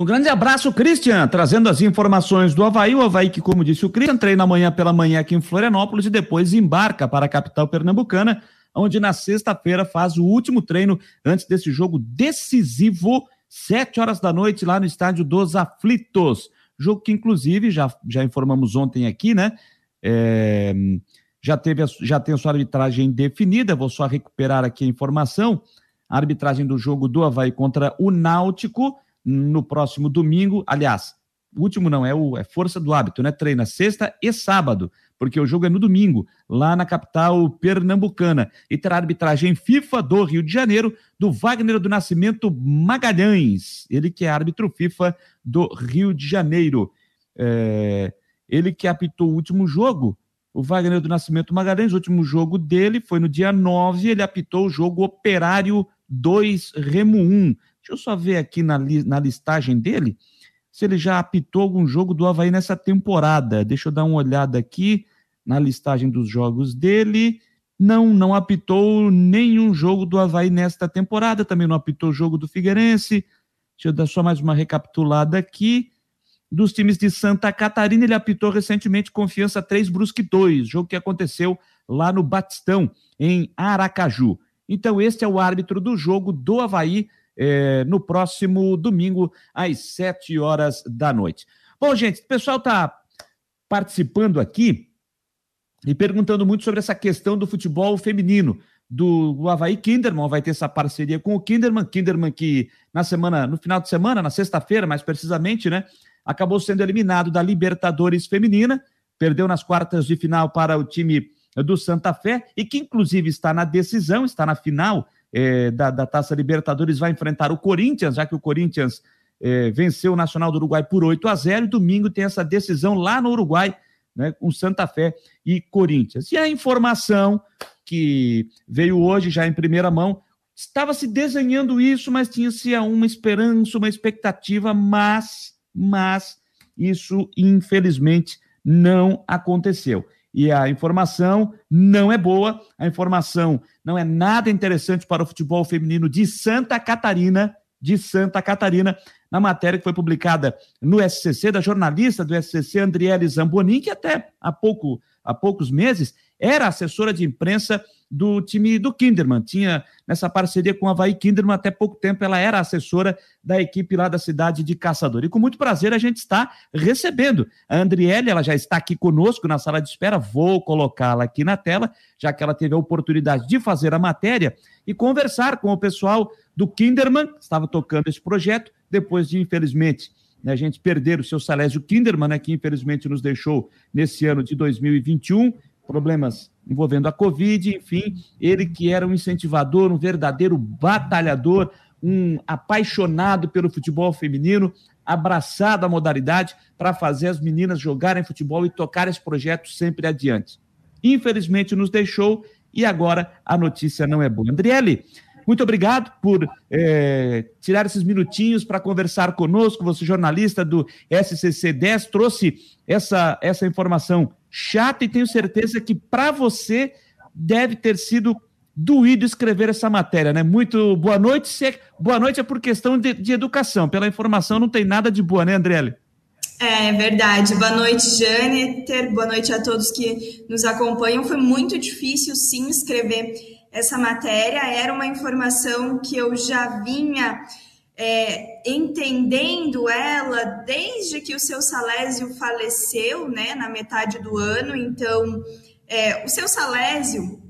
Um grande abraço, Christian, trazendo as informações do Havaí. O Havaí, que, como disse o Christian, treina amanhã pela manhã aqui em Florianópolis e depois embarca para a capital pernambucana, onde na sexta-feira faz o último treino antes desse jogo decisivo, sete horas da noite, lá no estádio dos Aflitos. Jogo que, inclusive, já, já informamos ontem aqui, né? É, já, teve já tem a sua arbitragem definida, vou só recuperar aqui a informação. A arbitragem do jogo do Havaí contra o Náutico no próximo domingo. Aliás, o último não, é, o, é força do hábito, né? Treina sexta e sábado, porque o jogo é no domingo, lá na capital pernambucana. E terá arbitragem FIFA do Rio de Janeiro, do Wagner do Nascimento Magalhães, ele que é árbitro FIFA do Rio de Janeiro. É, ele que apitou o último jogo o Wagner do Nascimento Magalhães, o último jogo dele foi no dia 9, ele apitou o jogo Operário 2 Remo 1. Deixa eu só ver aqui na, li, na listagem dele se ele já apitou algum jogo do Havaí nessa temporada. Deixa eu dar uma olhada aqui na listagem dos jogos dele. Não, não apitou nenhum jogo do Havaí nesta temporada, também não apitou o jogo do Figueirense. Deixa eu dar só mais uma recapitulada aqui dos times de Santa Catarina. Ele apitou recentemente Confiança 3, Brusque 2, jogo que aconteceu lá no Batistão, em Aracaju. Então, este é o árbitro do jogo do Havaí é, no próximo domingo, às 7 horas da noite. Bom, gente, o pessoal está participando aqui e perguntando muito sobre essa questão do futebol feminino do, do Havaí Kinderman, vai ter essa parceria com o Kinderman, Kinderman que na semana, no final de semana, na sexta-feira, mais precisamente, né, acabou sendo eliminado da Libertadores Feminina, perdeu nas quartas de final para o time do Santa Fé e que inclusive está na decisão, está na final é, da, da, Taça Libertadores, vai enfrentar o Corinthians, já que o Corinthians é, venceu o Nacional do Uruguai por 8 a 0 e domingo tem essa decisão lá no Uruguai, né, com Santa Fé e Corinthians. E a informação que veio hoje já em primeira mão, estava se desenhando isso, mas tinha-se uma esperança, uma expectativa, mas mas isso, infelizmente, não aconteceu. E a informação não é boa, a informação não é nada interessante para o futebol feminino de Santa Catarina, de Santa Catarina, na matéria que foi publicada no SCC, da jornalista do SCC, Andriele Zambonin, que até há, pouco, há poucos meses era assessora de imprensa do time do Kinderman. Tinha nessa parceria com a Havaí Kinderman até pouco tempo, ela era assessora da equipe lá da cidade de Caçador. E com muito prazer a gente está recebendo a Andriele, ela já está aqui conosco na sala de espera. Vou colocá-la aqui na tela, já que ela teve a oportunidade de fazer a matéria e conversar com o pessoal do Kinderman, que estava tocando esse projeto, depois de, infelizmente, né, a gente perder o seu Salésio Kinderman, né, que infelizmente nos deixou nesse ano de 2021 problemas envolvendo a Covid, enfim, ele que era um incentivador, um verdadeiro batalhador, um apaixonado pelo futebol feminino, abraçado a modalidade para fazer as meninas jogarem futebol e tocar esse projeto sempre adiante. Infelizmente nos deixou e agora a notícia não é boa. Andriele, muito obrigado por é, tirar esses minutinhos para conversar conosco. Você, jornalista do SCC 10, trouxe essa, essa informação chata e tenho certeza que para você deve ter sido doído escrever essa matéria, né? Muito boa noite. Se, boa noite é por questão de, de, educação. Pela informação, não tem nada de boa, né, Andriele? É verdade. Boa noite, Jâniter. Boa noite a todos que nos acompanham. Foi muito difícil, sim, escrever essa matéria. Era uma informação que eu já vinha é, entendendo ela desde que o seu Salésio faleceu, né, na metade do ano. Então, é, o seu Salésio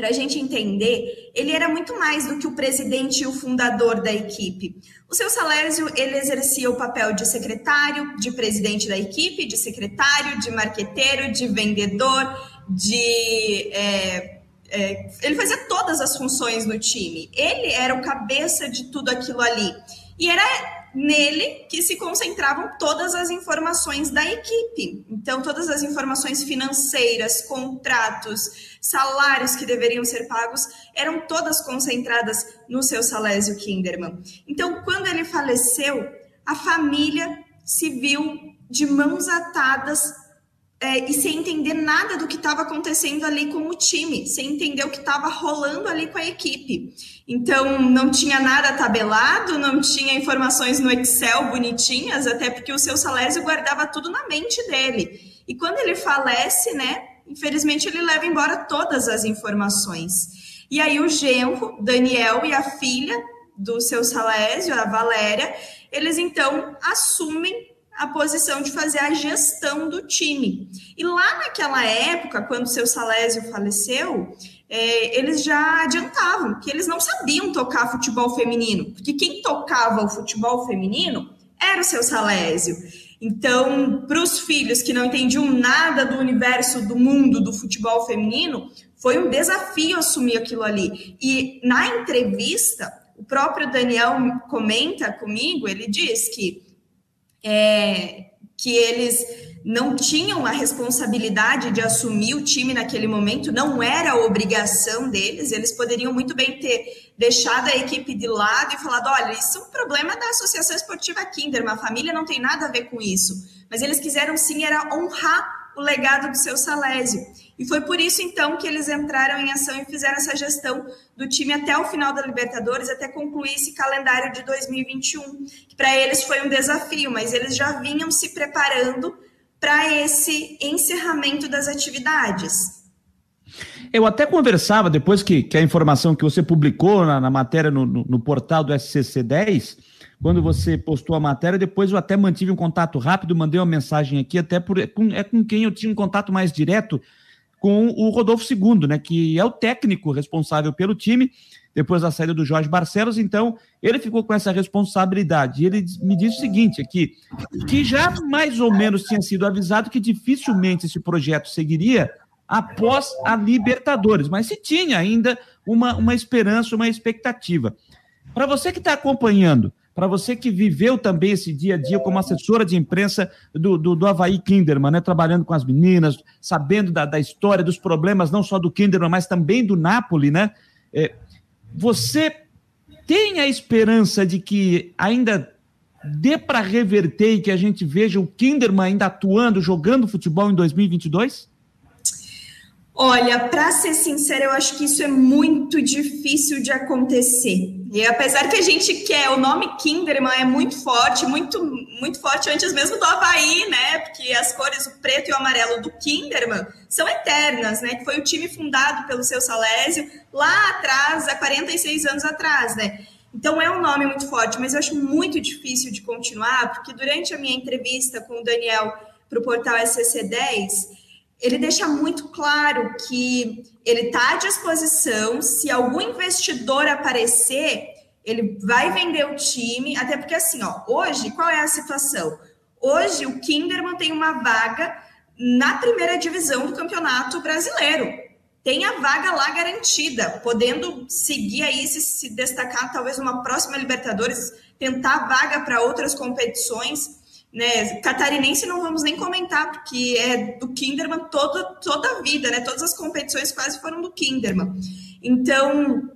para a gente entender, ele era muito mais do que o presidente e o fundador da equipe. O seu Salésio, ele exercia o papel de secretário, de presidente da equipe, de secretário, de marqueteiro, de vendedor, de... É, é, ele fazia todas as funções no time. Ele era o cabeça de tudo aquilo ali. E era nele que se concentravam todas as informações da equipe. Então, todas as informações financeiras, contratos, salários que deveriam ser pagos, eram todas concentradas no seu Salésio Kinderman. Então, quando ele faleceu, a família se viu de mãos atadas é, e sem entender nada do que estava acontecendo ali com o time, sem entender o que estava rolando ali com a equipe. Então, não tinha nada tabelado, não tinha informações no Excel bonitinhas, até porque o seu Salésio guardava tudo na mente dele. E quando ele falece, né, infelizmente ele leva embora todas as informações. E aí o genro, Daniel e a filha do seu Salésio, a Valéria, eles então assumem a posição de fazer a gestão do time. E lá naquela época, quando seu Salésio faleceu, é, eles já adiantavam que eles não sabiam tocar futebol feminino, porque quem tocava o futebol feminino era o seu Salésio. Então, para os filhos que não entendiam nada do universo, do mundo do futebol feminino, foi um desafio assumir aquilo ali. E na entrevista, o próprio Daniel comenta comigo, ele diz que é, que eles não tinham a responsabilidade de assumir o time naquele momento, não era a obrigação deles, eles poderiam muito bem ter deixado a equipe de lado e falado: olha, isso é um problema da Associação Esportiva Kinder, uma família não tem nada a ver com isso. Mas eles quiseram sim era honrar o legado do seu Salésio. E foi por isso, então, que eles entraram em ação e fizeram essa gestão do time até o final da Libertadores, até concluir esse calendário de 2021, que para eles foi um desafio, mas eles já vinham se preparando para esse encerramento das atividades. Eu até conversava, depois que, que a informação que você publicou na, na matéria no, no, no portal do SCC 10, quando você postou a matéria, depois eu até mantive um contato rápido, mandei uma mensagem aqui, até por, é com, é com quem eu tinha um contato mais direto, com o Rodolfo II, né, que é o técnico responsável pelo time, depois da saída do Jorge Barcelos, então ele ficou com essa responsabilidade. E ele me disse o seguinte aqui, que já mais ou menos tinha sido avisado que dificilmente esse projeto seguiria após a Libertadores, mas se tinha ainda uma, uma esperança, uma expectativa. Para você que está acompanhando, para você que viveu também esse dia a dia como assessora de imprensa do, do, do Havaí Kinderman, né, trabalhando com as meninas, sabendo da, da história, dos problemas, não só do Kinderman, mas também do Napoli, né? É, você tem a esperança de que ainda dê para reverter e que a gente veja o Kinderman ainda atuando, jogando futebol em 2022? Olha, para ser sincera, eu acho que isso é muito difícil de acontecer. E apesar que a gente quer, o nome Kinderman é muito forte, muito, muito forte antes mesmo do Havaí, né? Porque as cores, o preto e o amarelo do Kinderman, são eternas, né? Que foi o time fundado pelo seu Salésio lá atrás, há 46 anos atrás, né? Então é um nome muito forte, mas eu acho muito difícil de continuar, porque durante a minha entrevista com o Daniel para o portal SCC10, ele deixa muito claro que ele está à disposição, se algum investidor aparecer, ele vai vender o time, até porque assim, ó, hoje, qual é a situação? Hoje o Kinderman tem uma vaga na primeira divisão do Campeonato Brasileiro. tem a vaga lá garantida, podendo seguir aí, se, se destacar talvez uma próxima Libertadores, tentar vaga para outras competições. Né? Catarinense não vamos nem comentar, porque é do Kinderman toda, toda a vida, né? Todas as competições quase foram do Kinderman. Então,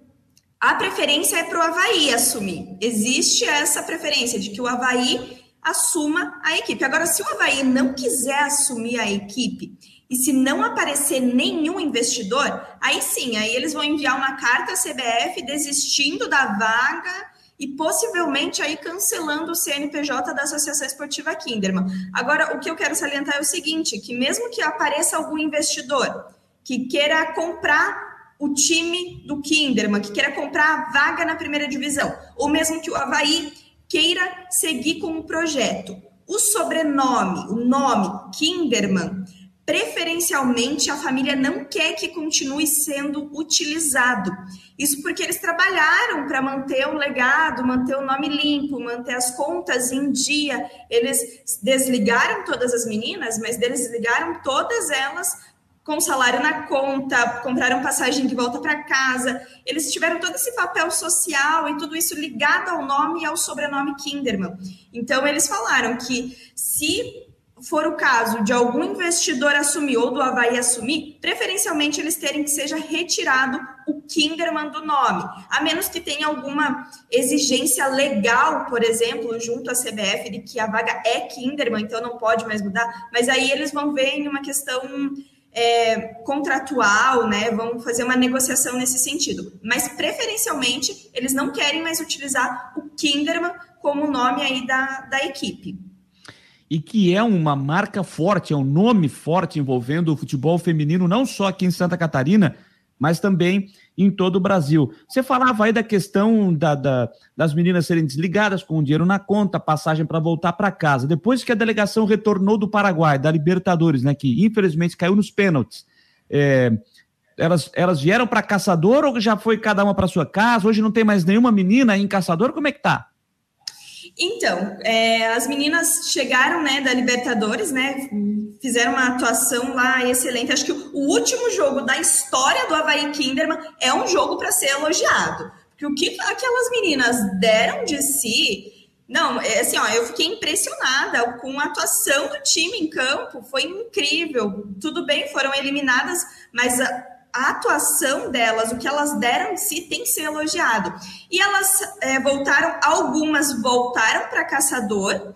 a preferência é para o Havaí assumir. Existe essa preferência de que o Havaí assuma a equipe. Agora, se o Havaí não quiser assumir a equipe e se não aparecer nenhum investidor, aí sim, aí eles vão enviar uma carta à CBF desistindo da vaga e possivelmente aí cancelando o CNPJ da Associação Esportiva Kinderman. Agora, o que eu quero salientar é o seguinte, que mesmo que apareça algum investidor que queira comprar o time do Kinderman, que queira comprar a vaga na primeira divisão, ou mesmo que o Havaí queira seguir com o projeto. O sobrenome, o nome Kinderman, preferencialmente a família não quer que continue sendo utilizado. Isso porque eles trabalharam para manter o legado, manter o nome limpo, manter as contas em dia. Eles desligaram todas as meninas, mas desligaram todas elas com salário na conta, compraram passagem de volta para casa. Eles tiveram todo esse papel social e tudo isso ligado ao nome e ao sobrenome Kinderman. Então, eles falaram que se for o caso de algum investidor assumir ou do Havaí assumir, preferencialmente eles terem que seja retirado o Kinderman do nome, a menos que tenha alguma exigência legal, por exemplo, junto à CBF de que a vaga é Kinderman, então não pode mais mudar, mas aí eles vão ver em uma questão é, contratual, né? Vão fazer uma negociação nesse sentido. Mas preferencialmente eles não querem mais utilizar o Kinderman como nome aí da, da equipe. E que é uma marca forte, é um nome forte envolvendo o futebol feminino, não só aqui em Santa Catarina, mas também em todo o Brasil. Você falava aí da questão da, da, das meninas serem desligadas com o dinheiro na conta, passagem para voltar para casa. Depois que a delegação retornou do Paraguai, da Libertadores, né, que infelizmente caiu nos pênaltis, é, elas, elas vieram para Caçador ou já foi cada uma para sua casa? Hoje não tem mais nenhuma menina em Caçador? Como é que tá? Então, é, as meninas chegaram, né, da Libertadores, né, fizeram uma atuação lá excelente. Acho que o último jogo da história do Havaí Kinderman é um jogo para ser elogiado. Porque o que aquelas meninas deram de si, não, é assim, ó, eu fiquei impressionada com a atuação do time em campo, foi incrível. Tudo bem, foram eliminadas, mas a atuação delas, o que elas deram de si, tem que ser elogiado. E elas é, voltaram, algumas voltaram para Caçador,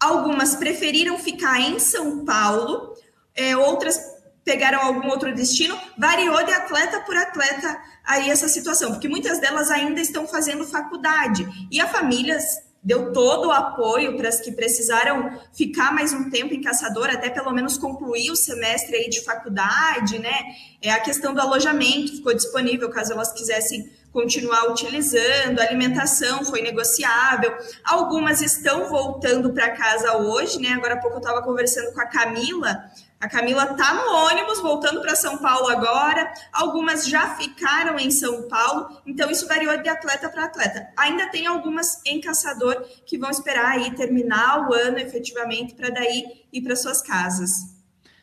algumas preferiram ficar em São Paulo, é, outras pegaram algum outro destino, variou de atleta por atleta aí essa situação, porque muitas delas ainda estão fazendo faculdade e a famílias deu todo o apoio para as que precisaram ficar mais um tempo em Caçador, até pelo menos concluir o semestre aí de faculdade, né? É a questão do alojamento ficou disponível caso elas quisessem continuar utilizando, a alimentação foi negociável. Algumas estão voltando para casa hoje, né? Agora há pouco eu estava conversando com a Camila, a Camila está no ônibus voltando para São Paulo agora. Algumas já ficaram em São Paulo, então isso variou de atleta para atleta. Ainda tem algumas em Caçador que vão esperar aí terminar o ano efetivamente para daí ir para suas casas.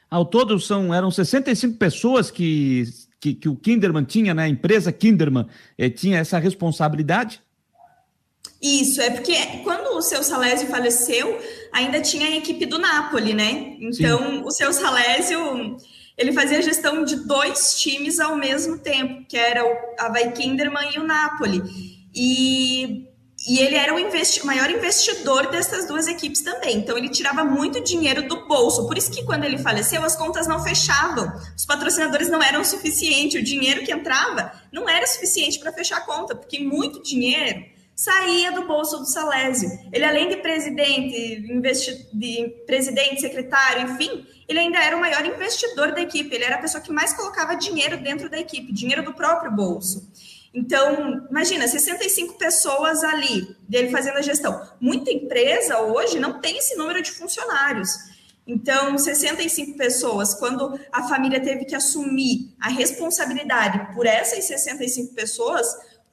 Ao todo são eram 65 pessoas que, que, que o Kinderman tinha, né? A empresa Kinderman eh, tinha essa responsabilidade. Isso, é porque quando o seu Salésio faleceu, ainda tinha a equipe do Napoli, né? Então, Sim. o seu Salésio, ele fazia gestão de dois times ao mesmo tempo, que era o Havaí Kinderman e o Napoli. E, e ele era o investi maior investidor dessas duas equipes também. Então, ele tirava muito dinheiro do bolso. Por isso que quando ele faleceu, as contas não fechavam. Os patrocinadores não eram suficientes. O dinheiro que entrava não era suficiente para fechar a conta, porque muito dinheiro saía do bolso do Salésio. Ele, além de presidente, de presidente, secretário, enfim, ele ainda era o maior investidor da equipe. Ele era a pessoa que mais colocava dinheiro dentro da equipe, dinheiro do próprio bolso. Então, imagina, 65 pessoas ali, dele fazendo a gestão. Muita empresa hoje não tem esse número de funcionários. Então, 65 pessoas, quando a família teve que assumir a responsabilidade por essas 65 pessoas,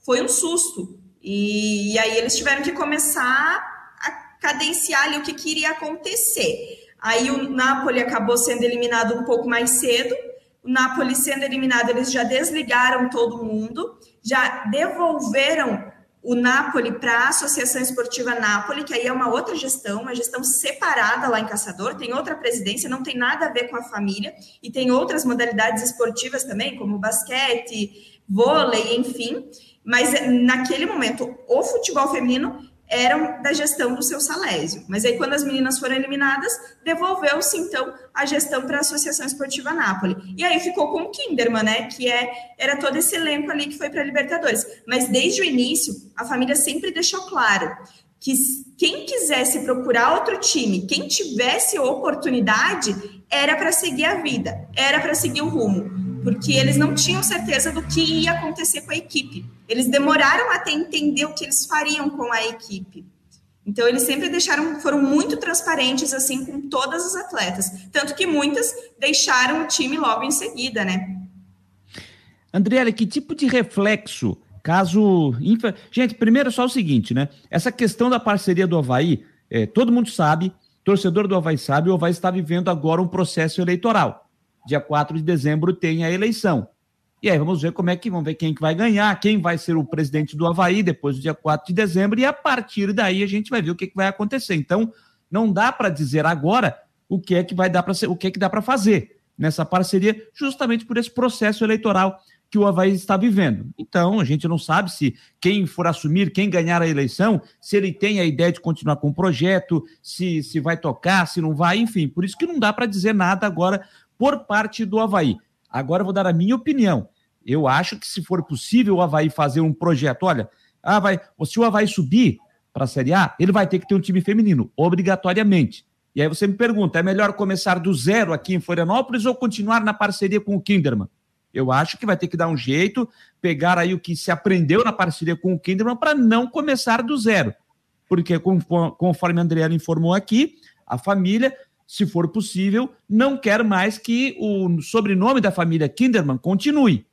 foi um susto, e, e aí eles tiveram que começar a cadenciar ali o que, que iria acontecer. Aí o Napoli acabou sendo eliminado um pouco mais cedo, o Napoli sendo eliminado, eles já desligaram todo mundo, já devolveram o Napoli para a Associação Esportiva Napoli, que aí é uma outra gestão, uma gestão separada lá em Caçador, tem outra presidência, não tem nada a ver com a família, e tem outras modalidades esportivas também, como basquete, vôlei, enfim. Mas naquele momento, o futebol feminino eram da gestão do seu Salésio. Mas aí, quando as meninas foram eliminadas, devolveu-se, então, a gestão para a Associação Esportiva Nápoles. E aí ficou com o Kinderman, né? Que é, era todo esse elenco ali que foi para a Libertadores. Mas desde o início, a família sempre deixou claro que quem quisesse procurar outro time, quem tivesse oportunidade, era para seguir a vida, era para seguir o rumo porque eles não tinham certeza do que ia acontecer com a equipe. Eles demoraram até entender o que eles fariam com a equipe. Então eles sempre deixaram, foram muito transparentes assim com todas as atletas, tanto que muitas deixaram o time logo em seguida, né? Andriele, que tipo de reflexo, caso. Gente, primeiro só o seguinte, né? Essa questão da parceria do Havaí, é, todo mundo sabe, torcedor do Havaí sabe, o Havaí está vivendo agora um processo eleitoral dia 4 de dezembro tem a eleição. E aí vamos ver como é que vamos ver quem que vai ganhar, quem vai ser o presidente do Havaí depois do dia 4 de dezembro, e a partir daí a gente vai ver o que, que vai acontecer. Então, não dá para dizer agora o que é que vai dar para o que é que dá para fazer nessa parceria, justamente por esse processo eleitoral que o Havaí está vivendo. Então, a gente não sabe se quem for assumir, quem ganhar a eleição, se ele tem a ideia de continuar com o projeto, se, se vai tocar, se não vai, enfim. Por isso que não dá para dizer nada agora por parte do Havaí. Agora eu vou dar a minha opinião. Eu acho que se for possível o Havaí fazer um projeto, olha, ah, vai, se o Havaí subir para a Série A, ele vai ter que ter um time feminino, obrigatoriamente. E aí você me pergunta, é melhor começar do zero aqui em Florianópolis ou continuar na parceria com o Kinderman? Eu acho que vai ter que dar um jeito, pegar aí o que se aprendeu na parceria com o Kinderman para não começar do zero. Porque, conforme a Andrea informou aqui, a família se for possível, não quer mais que o sobrenome da família Kinderman continue.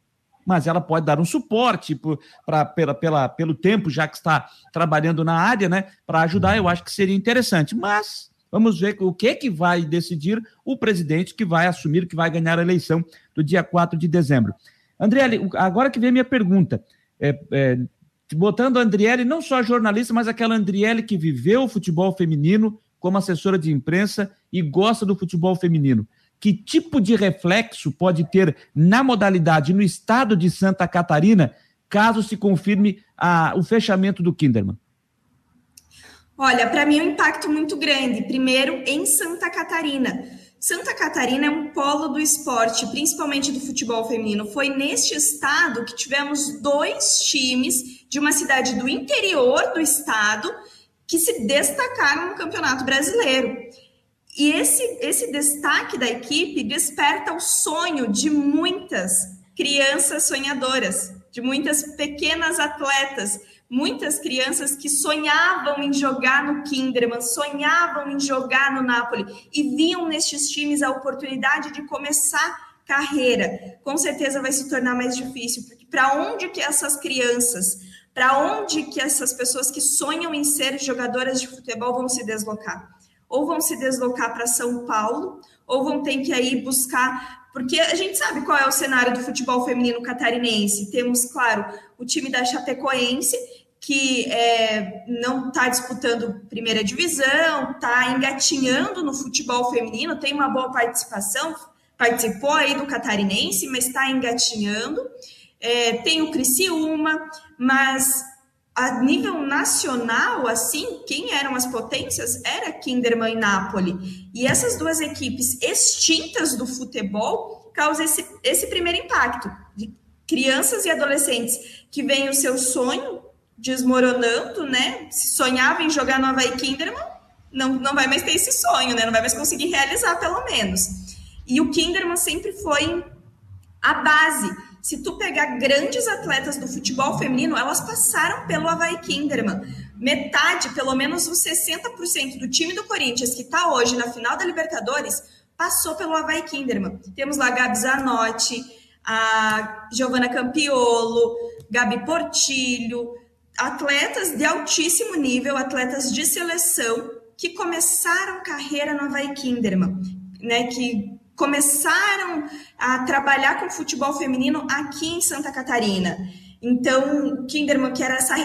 Mas ela pode dar um suporte para pela, pela, pelo tempo, já que está trabalhando na área, né? Para ajudar, eu acho que seria interessante. Mas vamos ver o que, que vai decidir o presidente que vai assumir, que vai ganhar a eleição do dia 4 de dezembro. Andriele, agora que vem a minha pergunta. É, é, botando a Andriele, não só jornalista, mas aquela Andriele que viveu o futebol feminino, como assessora de imprensa e gosta do futebol feminino. Que tipo de reflexo pode ter na modalidade no estado de Santa Catarina, caso se confirme a, o fechamento do Kinderman? Olha, para mim é um impacto muito grande. Primeiro, em Santa Catarina. Santa Catarina é um polo do esporte, principalmente do futebol feminino. Foi neste estado que tivemos dois times de uma cidade do interior do estado que se destacaram no Campeonato Brasileiro. E esse, esse destaque da equipe desperta o sonho de muitas crianças sonhadoras, de muitas pequenas atletas, muitas crianças que sonhavam em jogar no Kinderman, sonhavam em jogar no Napoli e viam nestes times a oportunidade de começar carreira. Com certeza vai se tornar mais difícil, porque para onde que essas crianças para onde que essas pessoas que sonham em ser jogadoras de futebol vão se deslocar? Ou vão se deslocar para São Paulo, ou vão ter que aí buscar, porque a gente sabe qual é o cenário do futebol feminino catarinense. Temos, claro, o time da Chapecoense, que é, não está disputando primeira divisão, está engatinhando no futebol feminino, tem uma boa participação, participou aí do catarinense, mas está engatinhando. É, tem o Criciúma, mas a nível nacional, assim, quem eram as potências? Era Kinderman e Napoli. E essas duas equipes extintas do futebol causam esse, esse primeiro impacto. De crianças e adolescentes que veem o seu sonho desmoronando, né? Se sonhava em jogar no Havaí Kinderman, não, não vai mais ter esse sonho, né? Não vai mais conseguir realizar, pelo menos. E o Kinderman sempre foi a base se tu pegar grandes atletas do futebol feminino, elas passaram pelo Havaí Kinderman. Metade, pelo menos os 60% do time do Corinthians, que está hoje na final da Libertadores, passou pelo Havaí Kinderman. Temos lá a Gabi Zanotti, a Giovana Campiolo, Gabi Portilho, atletas de altíssimo nível, atletas de seleção, que começaram carreira no Havaí Kinderman, né, que começaram a trabalhar com futebol feminino aqui em Santa Catarina. Então, o Kinderman, que era essa.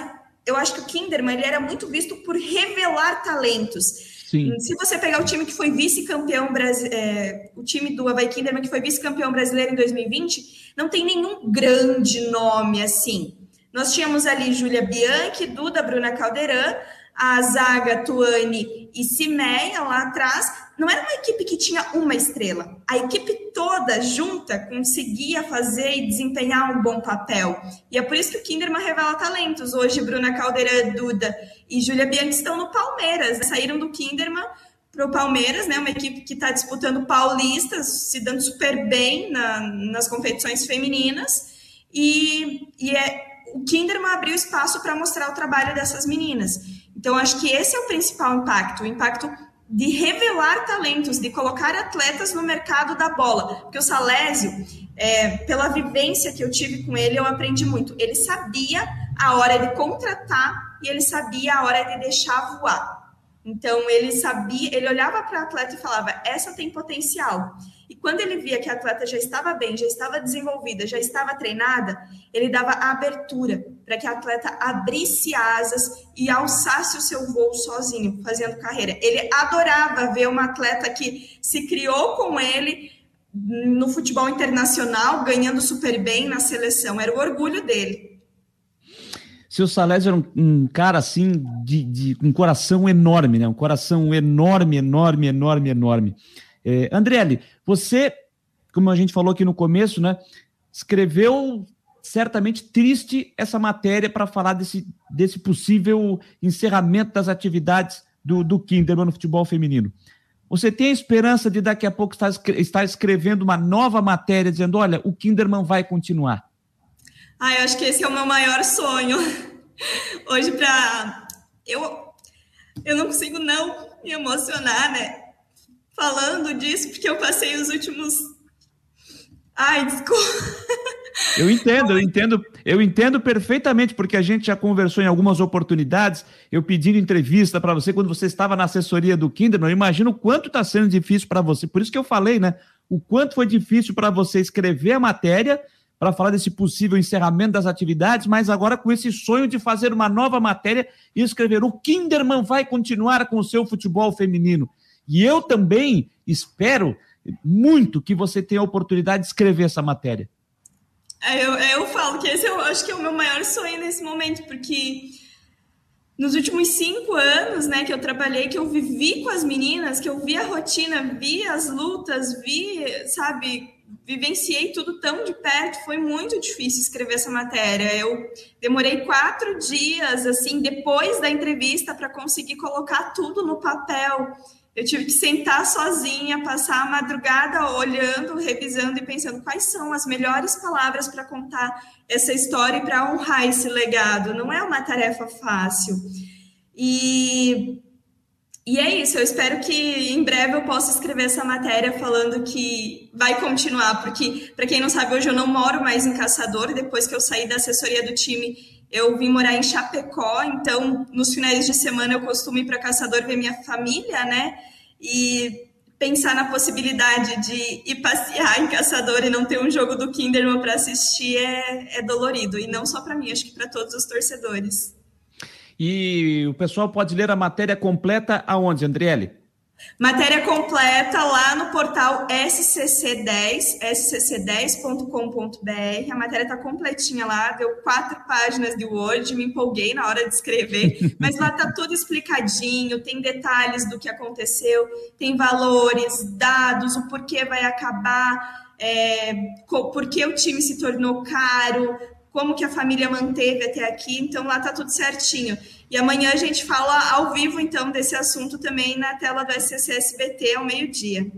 Eu acho que o Kinderman ele era muito visto por revelar talentos. Sim. Se você pegar o time que foi vice-campeão é, o time do Havaí Kinderman que foi vice-campeão brasileiro em 2020, não tem nenhum grande nome assim. Nós tínhamos ali Júlia Bianchi, Duda, Bruna Caldeirão, a zaga Tuane e Cimeia lá atrás, não era uma equipe que tinha uma estrela. A equipe toda junta conseguia fazer e desempenhar um bom papel. E é por isso que o Kinderman revela talentos. Hoje, Bruna Caldeira, Duda e Júlia Bianchi estão no Palmeiras. Saíram do Kinderman para o Palmeiras, né? Uma equipe que está disputando paulistas, se dando super bem na, nas competições femininas. E, e é, o Kinderman abriu espaço para mostrar o trabalho dessas meninas. Então, acho que esse é o principal impacto, o impacto de revelar talentos, de colocar atletas no mercado da bola. Porque o Salésio, é, pela vivência que eu tive com ele, eu aprendi muito. Ele sabia a hora de contratar e ele sabia a hora de deixar voar. Então, ele sabia, ele olhava para a atleta e falava: essa tem potencial. E quando ele via que a atleta já estava bem, já estava desenvolvida, já estava treinada, ele dava abertura para que a atleta abrisse asas e alçasse o seu voo sozinho, fazendo carreira. Ele adorava ver uma atleta que se criou com ele no futebol internacional, ganhando super bem na seleção. Era o orgulho dele. Seu Salésio era um, um, cara assim, de, de um coração enorme, né? Um coração enorme, enorme, enorme, enorme. É, você, como a gente falou aqui no começo, né? Escreveu certamente triste essa matéria para falar desse, desse possível encerramento das atividades do, do Kinderman no futebol feminino. Você tem a esperança de daqui a pouco estar, estar escrevendo uma nova matéria dizendo: olha, o Kinderman vai continuar? Ah, eu acho que esse é o meu maior sonho. Hoje, para. Eu, eu não consigo não me emocionar, né? Falando disso, porque eu passei os últimos. Ai, desculpa. Eu entendo, eu entendo, eu entendo perfeitamente, porque a gente já conversou em algumas oportunidades, eu pedindo entrevista para você quando você estava na assessoria do Kinderman, eu imagino o quanto está sendo difícil para você. Por isso que eu falei, né? O quanto foi difícil para você escrever a matéria para falar desse possível encerramento das atividades, mas agora com esse sonho de fazer uma nova matéria e escrever o Kinderman vai continuar com o seu futebol feminino. E eu também espero muito que você tenha a oportunidade de escrever essa matéria. É, eu, é, eu falo que esse eu acho que é o meu maior sonho nesse momento, porque nos últimos cinco anos, né, que eu trabalhei, que eu vivi com as meninas, que eu vi a rotina, vi as lutas, vi, sabe, vivenciei tudo tão de perto, foi muito difícil escrever essa matéria. Eu demorei quatro dias, assim, depois da entrevista, para conseguir colocar tudo no papel. Eu tive que sentar sozinha, passar a madrugada olhando, revisando e pensando quais são as melhores palavras para contar essa história e para honrar esse legado. Não é uma tarefa fácil. E e é isso, eu espero que em breve eu possa escrever essa matéria falando que vai continuar, porque, para quem não sabe, hoje eu não moro mais em Caçador, depois que eu saí da assessoria do time, eu vim morar em Chapecó, então nos finais de semana eu costumo ir para Caçador ver minha família, né? E pensar na possibilidade de ir passear em Caçador e não ter um jogo do Kinderman para assistir é, é dolorido, e não só para mim, acho que para todos os torcedores. E o pessoal pode ler a matéria completa aonde, Andriele? Matéria completa lá no portal SCC10, scc10.com.br. A matéria está completinha lá, deu quatro páginas de Word, me empolguei na hora de escrever, mas lá está tudo explicadinho, tem detalhes do que aconteceu, tem valores, dados, o porquê vai acabar, é, por que o time se tornou caro, como que a família manteve até aqui, então lá tá tudo certinho. E amanhã a gente fala ao vivo, então, desse assunto também na tela do SCC-SBT ao meio-dia.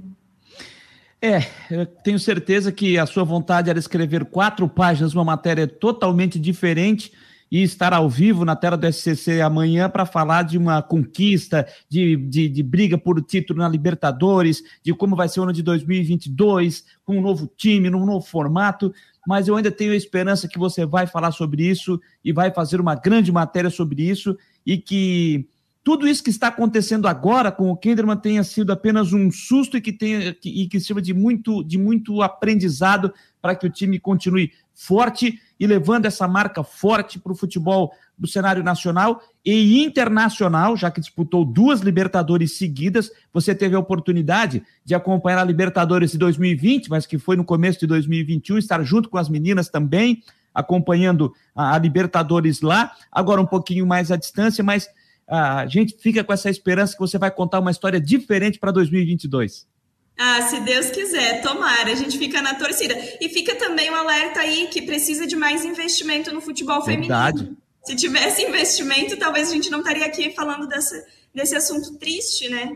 É, eu tenho certeza que a sua vontade era escrever quatro páginas, uma matéria totalmente diferente e estar ao vivo na tela do SCC amanhã para falar de uma conquista, de, de, de, briga por título na Libertadores, de como vai ser o ano de 2022, com um novo time, num novo formato mas eu ainda tenho a esperança que você vai falar sobre isso e vai fazer uma grande matéria sobre isso e que tudo isso que está acontecendo agora com o Kinderman tenha sido apenas um susto e que tenha e que sirva de muito, de muito aprendizado para que o time continue forte e levando essa marca forte para o futebol do cenário nacional e internacional, já que disputou duas Libertadores seguidas. Você teve a oportunidade de acompanhar a Libertadores de 2020, mas que foi no começo de 2021, estar junto com as meninas também, acompanhando a, Libertadores lá, agora um pouquinho mais à distância, mas a gente fica com essa esperança que você vai contar uma história diferente para 2022. Ah, se Deus quiser, tomara, a gente fica na torcida. E fica também um alerta aí que precisa de mais investimento no futebol Verdade. feminino. Se tivesse investimento, talvez a gente não estaria aqui falando dessa, desse assunto triste, né?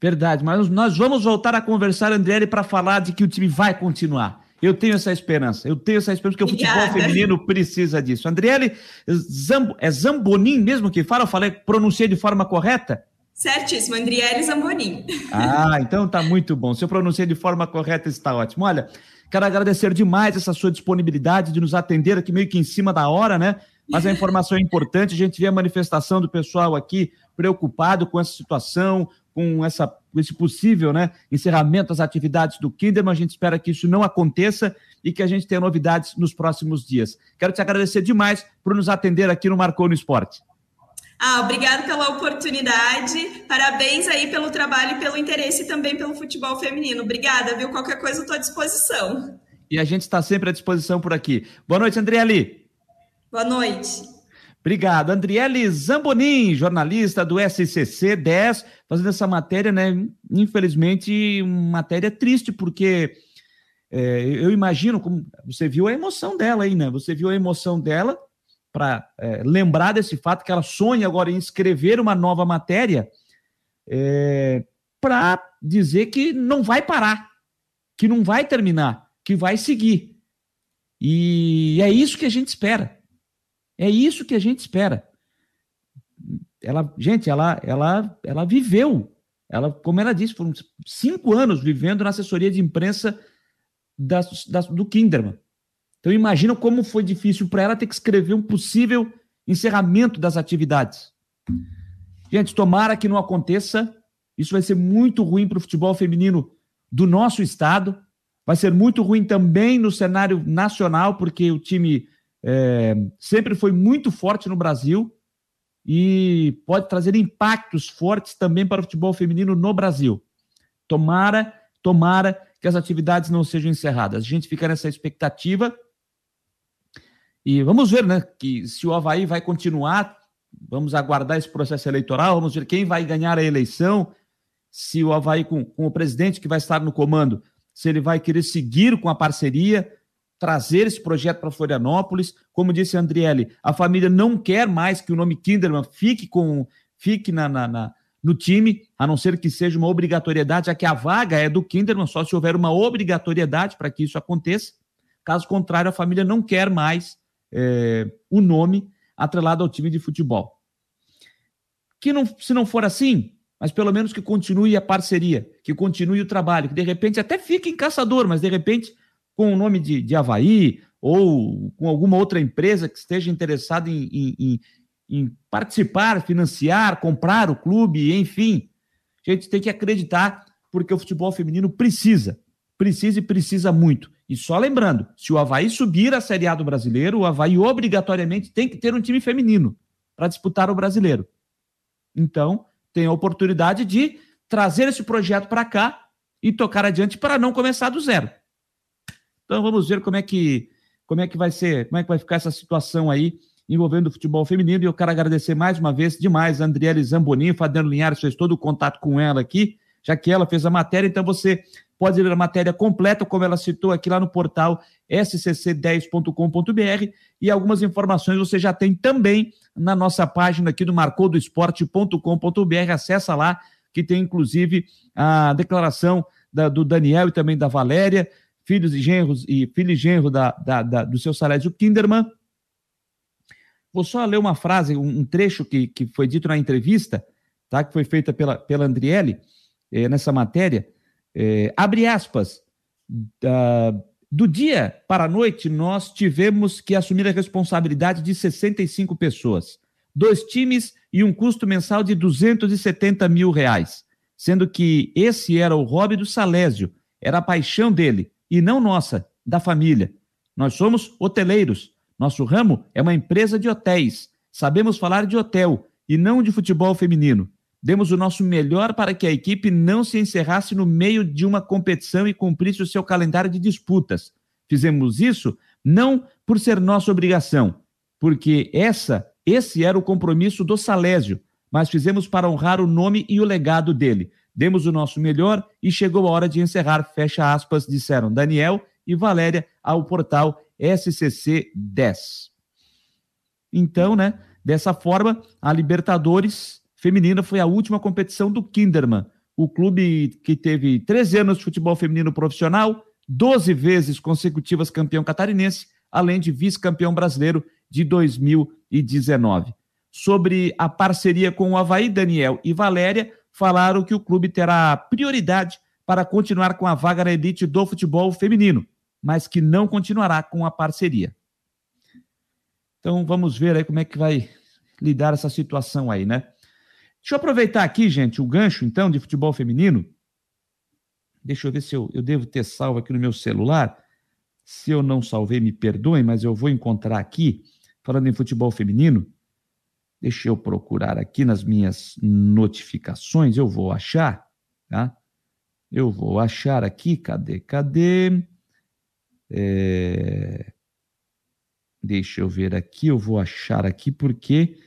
Verdade, mas nós vamos voltar a conversar, Andriele, para falar de que o time vai continuar. Eu tenho essa esperança, eu tenho essa esperança, porque Obrigada. o futebol feminino precisa disso. Andriele, Zamb é Zambonin mesmo que fala? Eu falei, pronunciei de forma correta? Certíssimo, Andriele Zambonin. Ah, então tá muito bom. Se eu pronunciei de forma correta, está ótimo. Olha, quero agradecer demais essa sua disponibilidade de nos atender aqui meio que em cima da hora, né? Mas a informação é importante, a gente vê a manifestação do pessoal aqui preocupado com essa situação, com essa, esse possível né, encerramento das atividades do Kinderman. A gente espera que isso não aconteça e que a gente tenha novidades nos próximos dias. Quero te agradecer demais por nos atender aqui no Marcou no Esporte. Ah, obrigado pela oportunidade. Parabéns aí pelo trabalho e pelo interesse também pelo futebol feminino. Obrigada, viu? Qualquer coisa eu estou à disposição. E a gente está sempre à disposição por aqui. Boa noite, Andrieli. Boa noite. Obrigado. Andriele Zambonin, jornalista do SCC 10, fazendo essa matéria, né? Infelizmente, matéria triste, porque é, eu imagino, como você viu a emoção dela aí, né? Você viu a emoção dela para é, lembrar desse fato que ela sonha agora em escrever uma nova matéria é, para dizer que não vai parar, que não vai terminar, que vai seguir. E é isso que a gente espera. É isso que a gente espera. Ela, gente, ela, ela, ela viveu. Ela, como ela disse, foram cinco anos vivendo na assessoria de imprensa da, da, do Kinderman. Então imagina como foi difícil para ela ter que escrever um possível encerramento das atividades. Gente, tomara que não aconteça. Isso vai ser muito ruim para o futebol feminino do nosso estado. Vai ser muito ruim também no cenário nacional, porque o time é, sempre foi muito forte no Brasil e pode trazer impactos fortes também para o futebol feminino no Brasil. Tomara, tomara que as atividades não sejam encerradas. A gente fica nessa expectativa e vamos ver, né, que se o Havaí vai continuar, vamos aguardar esse processo eleitoral, vamos ver quem vai ganhar a eleição, se o Havaí com, com o presidente que vai estar no comando, se ele vai querer seguir com a parceria, trazer esse projeto para Florianópolis. Como disse a Andriele, a família não quer mais que o nome Kinderman fique com fique na, na, na, no time, a não ser que seja uma obrigatoriedade, já que a vaga é do Kinderman, só se houver uma obrigatoriedade para que isso aconteça. Caso contrário, a família não quer mais é, o nome atrelado ao time de futebol. Que não, se não for assim, mas pelo menos que continue a parceria, que continue o trabalho, que de repente até fique em caçador, mas de repente com o nome de, de Havaí ou com alguma outra empresa que esteja interessada em, em, em participar, financiar, comprar o clube, enfim. A gente tem que acreditar, porque o futebol feminino precisa, precisa e precisa muito. E só lembrando, se o Havaí subir a Série A do brasileiro, o Havaí obrigatoriamente tem que ter um time feminino para disputar o brasileiro. Então, tem a oportunidade de trazer esse projeto para cá e tocar adiante para não começar do zero. Então vamos ver como é que como é que vai ser, como é que vai ficar essa situação aí envolvendo o futebol feminino. E eu quero agradecer mais uma vez demais a Andriele Zambonin, Fabiano Linhares fez todo o contato com ela aqui, já que ela fez a matéria, então você pode ler a matéria completa, como ela citou aqui lá no portal scc10.com.br e algumas informações você já tem também na nossa página aqui do marcodoesporte.com.br, acessa lá, que tem inclusive a declaração da, do Daniel e também da Valéria, filhos e genros e filho e genro da, da, da, do seu Salésio Kinderman. Vou só ler uma frase, um, trecho que, que foi dito na entrevista, tá? que foi feita pela, pela Andriele, eh, nessa matéria. Eh, abre aspas. do dia para a noite, nós tivemos que assumir a responsabilidade de 65 pessoas. Dois times e um custo mensal de 270 mil reais, sendo que esse era o hobby do Salésio, era a paixão dele, e não nossa, da família. Nós somos hoteleiros, nosso ramo é uma empresa de hotéis, sabemos falar de hotel e não de futebol feminino. Demos o nosso melhor para que a equipe não se encerrasse no meio de uma competição e cumprisse o seu calendário de disputas. Fizemos isso não por ser nossa obrigação, porque essa, esse era o compromisso do Salésio, mas fizemos para honrar o nome e o legado dele. Demos o nosso melhor e chegou a hora de encerrar, fecha aspas, disseram Daniel e Valéria ao portal SCC 10. Então, né, dessa forma, a Libertadores feminina foi a última competição do Kinderman, o clube que teve 13 anos de futebol feminino profissional, 12 vezes consecutivas campeão catarinense, além de vice-campeão brasileiro de 2019. Sobre a parceria com o Havaí, Daniel e Valéria falaram que o clube terá prioridade para continuar com a vaga na elite do futebol feminino, mas que não continuará com a parceria. Então vamos ver aí como é que vai lidar essa situação aí, né? Deixa eu aproveitar aqui, gente, o gancho, então, de futebol feminino. Deixa eu ver se eu, eu devo ter salvo aqui no meu celular. Se eu não salvei, me perdoem, mas eu vou encontrar aqui, falando em futebol feminino. Deixa eu procurar aqui nas minhas notificações, eu vou achar, tá? Eu vou achar aqui, cadê, cadê? É... Deixa eu ver aqui, eu vou achar aqui, porque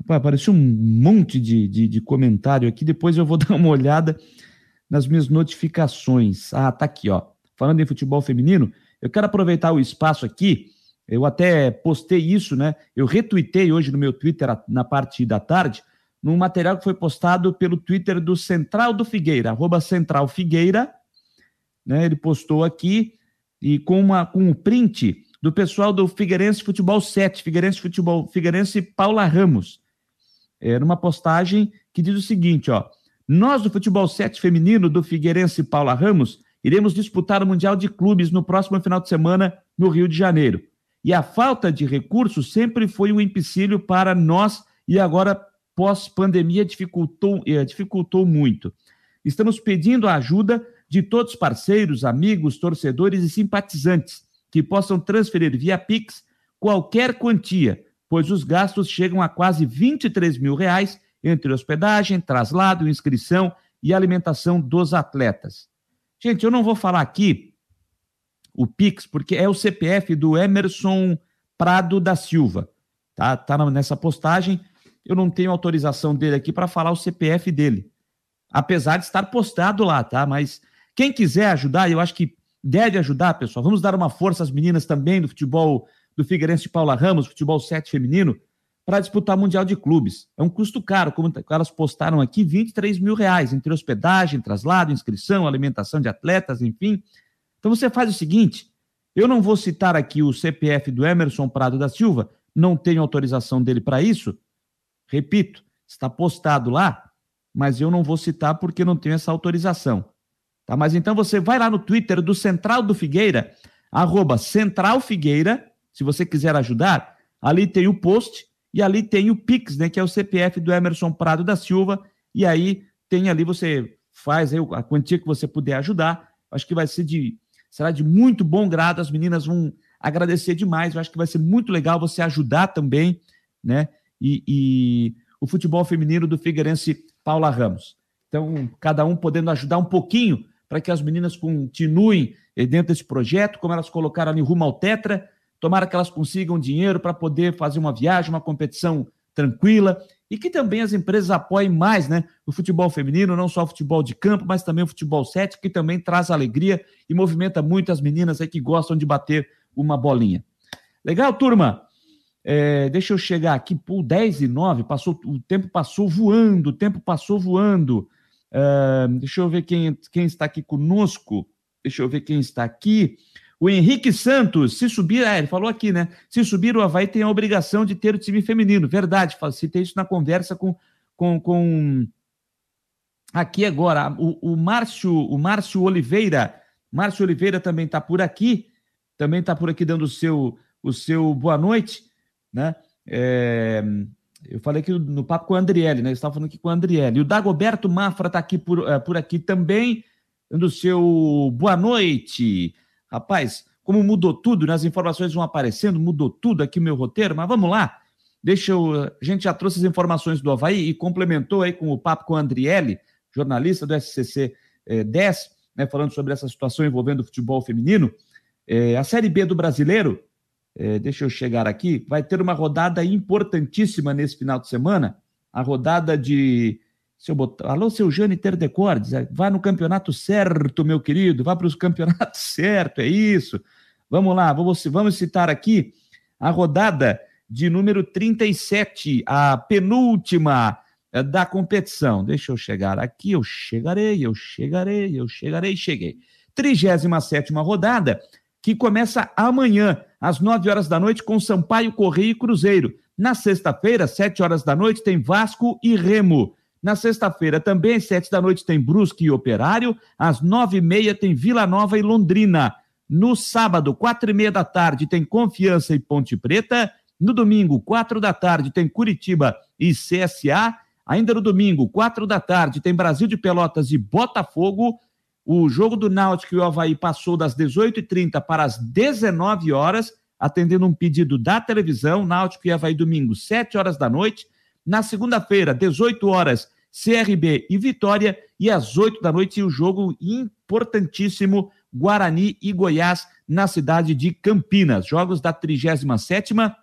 Rapaz, apareceu um monte de, de, de comentário aqui. Depois eu vou dar uma olhada nas minhas notificações. Ah, tá aqui, ó. Falando em futebol feminino, eu quero aproveitar o espaço aqui. Eu até postei isso, né? Eu retuitei hoje no meu Twitter, na parte da tarde, num material que foi postado pelo Twitter do Central do Figueira, arroba Central Figueira. Né? Ele postou aqui e com, uma, com um print do pessoal do Figueirense Futebol 7, Figueirense Futebol, Figueirense Paula Ramos era uma postagem que diz o seguinte, ó. Nós do futebol 7 feminino do Figueirense Paula Ramos iremos disputar o Mundial de Clubes no próximo final de semana no Rio de Janeiro. E a falta de recursos sempre foi um empecilho para nós e agora pós-pandemia dificultou, eh, dificultou muito. Estamos pedindo a ajuda de todos os parceiros, amigos, torcedores e simpatizantes que possam transferir via Pix qualquer quantia pois os gastos chegam a quase 23 mil reais entre hospedagem, traslado, inscrição e alimentação dos atletas. Gente, eu não vou falar aqui o Pix, porque é o CPF do Emerson Prado da Silva. Tá, tá nessa postagem. Eu não tenho autorização dele aqui para falar o CPF dele. Apesar de estar postado lá, tá? Mas quem quiser ajudar, eu acho que deve ajudar, pessoal. Vamos dar uma força às meninas também do futebol do Figueirense de Paula Ramos, futebol 7 feminino, para disputar Mundial de Clubes. É um custo caro, como elas postaram aqui, 23 mil reais, entre hospedagem, traslado, inscrição, alimentação de atletas, enfim. Então você faz o seguinte: eu não vou citar aqui o CPF do Emerson Prado da Silva, não tenho autorização dele para isso. Repito, está postado lá, mas eu não vou citar porque não tenho essa autorização. Tá? Mas então você vai lá no Twitter do Central do Figueira, arroba Central Figueira, se você quiser ajudar, ali tem o post e ali tem o Pix, né, que é o CPF do Emerson Prado da Silva, e aí tem ali você faz aí a quantia que você puder ajudar. Acho que vai ser de será de muito bom grado, as meninas vão agradecer demais. Eu acho que vai ser muito legal você ajudar também, né? E, e o futebol feminino do Figueirense Paula Ramos. Então, cada um podendo ajudar um pouquinho para que as meninas continuem dentro desse projeto, como elas colocaram ali rumo ao Tetra, Tomara que elas consigam dinheiro para poder fazer uma viagem, uma competição tranquila e que também as empresas apoiem mais né, o futebol feminino, não só o futebol de campo, mas também o futebol 7, que também traz alegria e movimenta muito as meninas aí que gostam de bater uma bolinha. Legal, turma? É, deixa eu chegar aqui, por 10 e 9, passou, o tempo passou voando, o tempo passou voando. Uh, deixa eu ver quem, quem está aqui conosco. Deixa eu ver quem está aqui. O Henrique Santos, se subir, é, ele falou aqui, né? Se subir, o Havaí tem a obrigação de ter o time feminino. Verdade, citei isso na conversa com. com, com... Aqui agora, o, o, Márcio, o Márcio Oliveira. Márcio Oliveira também está por aqui, também está por aqui dando o seu, o seu boa noite, né? É, Eu falei aqui no papo com o Andriele, né? Estava falando aqui com o Andriele. E o Dagoberto Mafra está aqui por, uh, por aqui também, dando seu boa noite. Rapaz, como mudou tudo, né? as informações vão aparecendo, mudou tudo aqui o meu roteiro, mas vamos lá. Deixa eu. A gente já trouxe as informações do Havaí e complementou aí com o papo com o Andriele, jornalista do SCC eh, 10, né? Falando sobre essa situação envolvendo o futebol feminino. Eh, a Série B do brasileiro é, deixa eu chegar aqui, vai ter uma rodada importantíssima nesse final de semana, a rodada de. Se eu botar, alô, seu Jane Terdecordes, é, vá no campeonato certo, meu querido, vá para os campeonatos certo, é isso. Vamos lá, vamos, vamos citar aqui a rodada de número 37, a penúltima é, da competição. Deixa eu chegar aqui, eu chegarei, eu chegarei, eu chegarei, cheguei. 37 rodada, que começa amanhã, às 9 horas da noite, com Sampaio, Correio e Cruzeiro. Na sexta-feira, 7 horas da noite, tem Vasco e Remo. Na sexta-feira, também às 7 da noite, tem Brusque e Operário. Às 9 e meia, tem Vila Nova e Londrina. No sábado, 4 e meia da tarde, tem Confiança e Ponte Preta. No domingo, 4 da tarde, tem Curitiba e CSA. Ainda no domingo, 4 da tarde, tem Brasil de Pelotas e Botafogo. O jogo do Náutico e o Havaí passou das 18h30 para as 19 horas, atendendo um pedido da televisão. Náutico e Havaí domingo, 7 horas da noite. Na segunda-feira, 18 horas, CRB e Vitória. E às 8 da noite, o jogo importantíssimo, Guarani e Goiás, na cidade de Campinas. Jogos da 37ª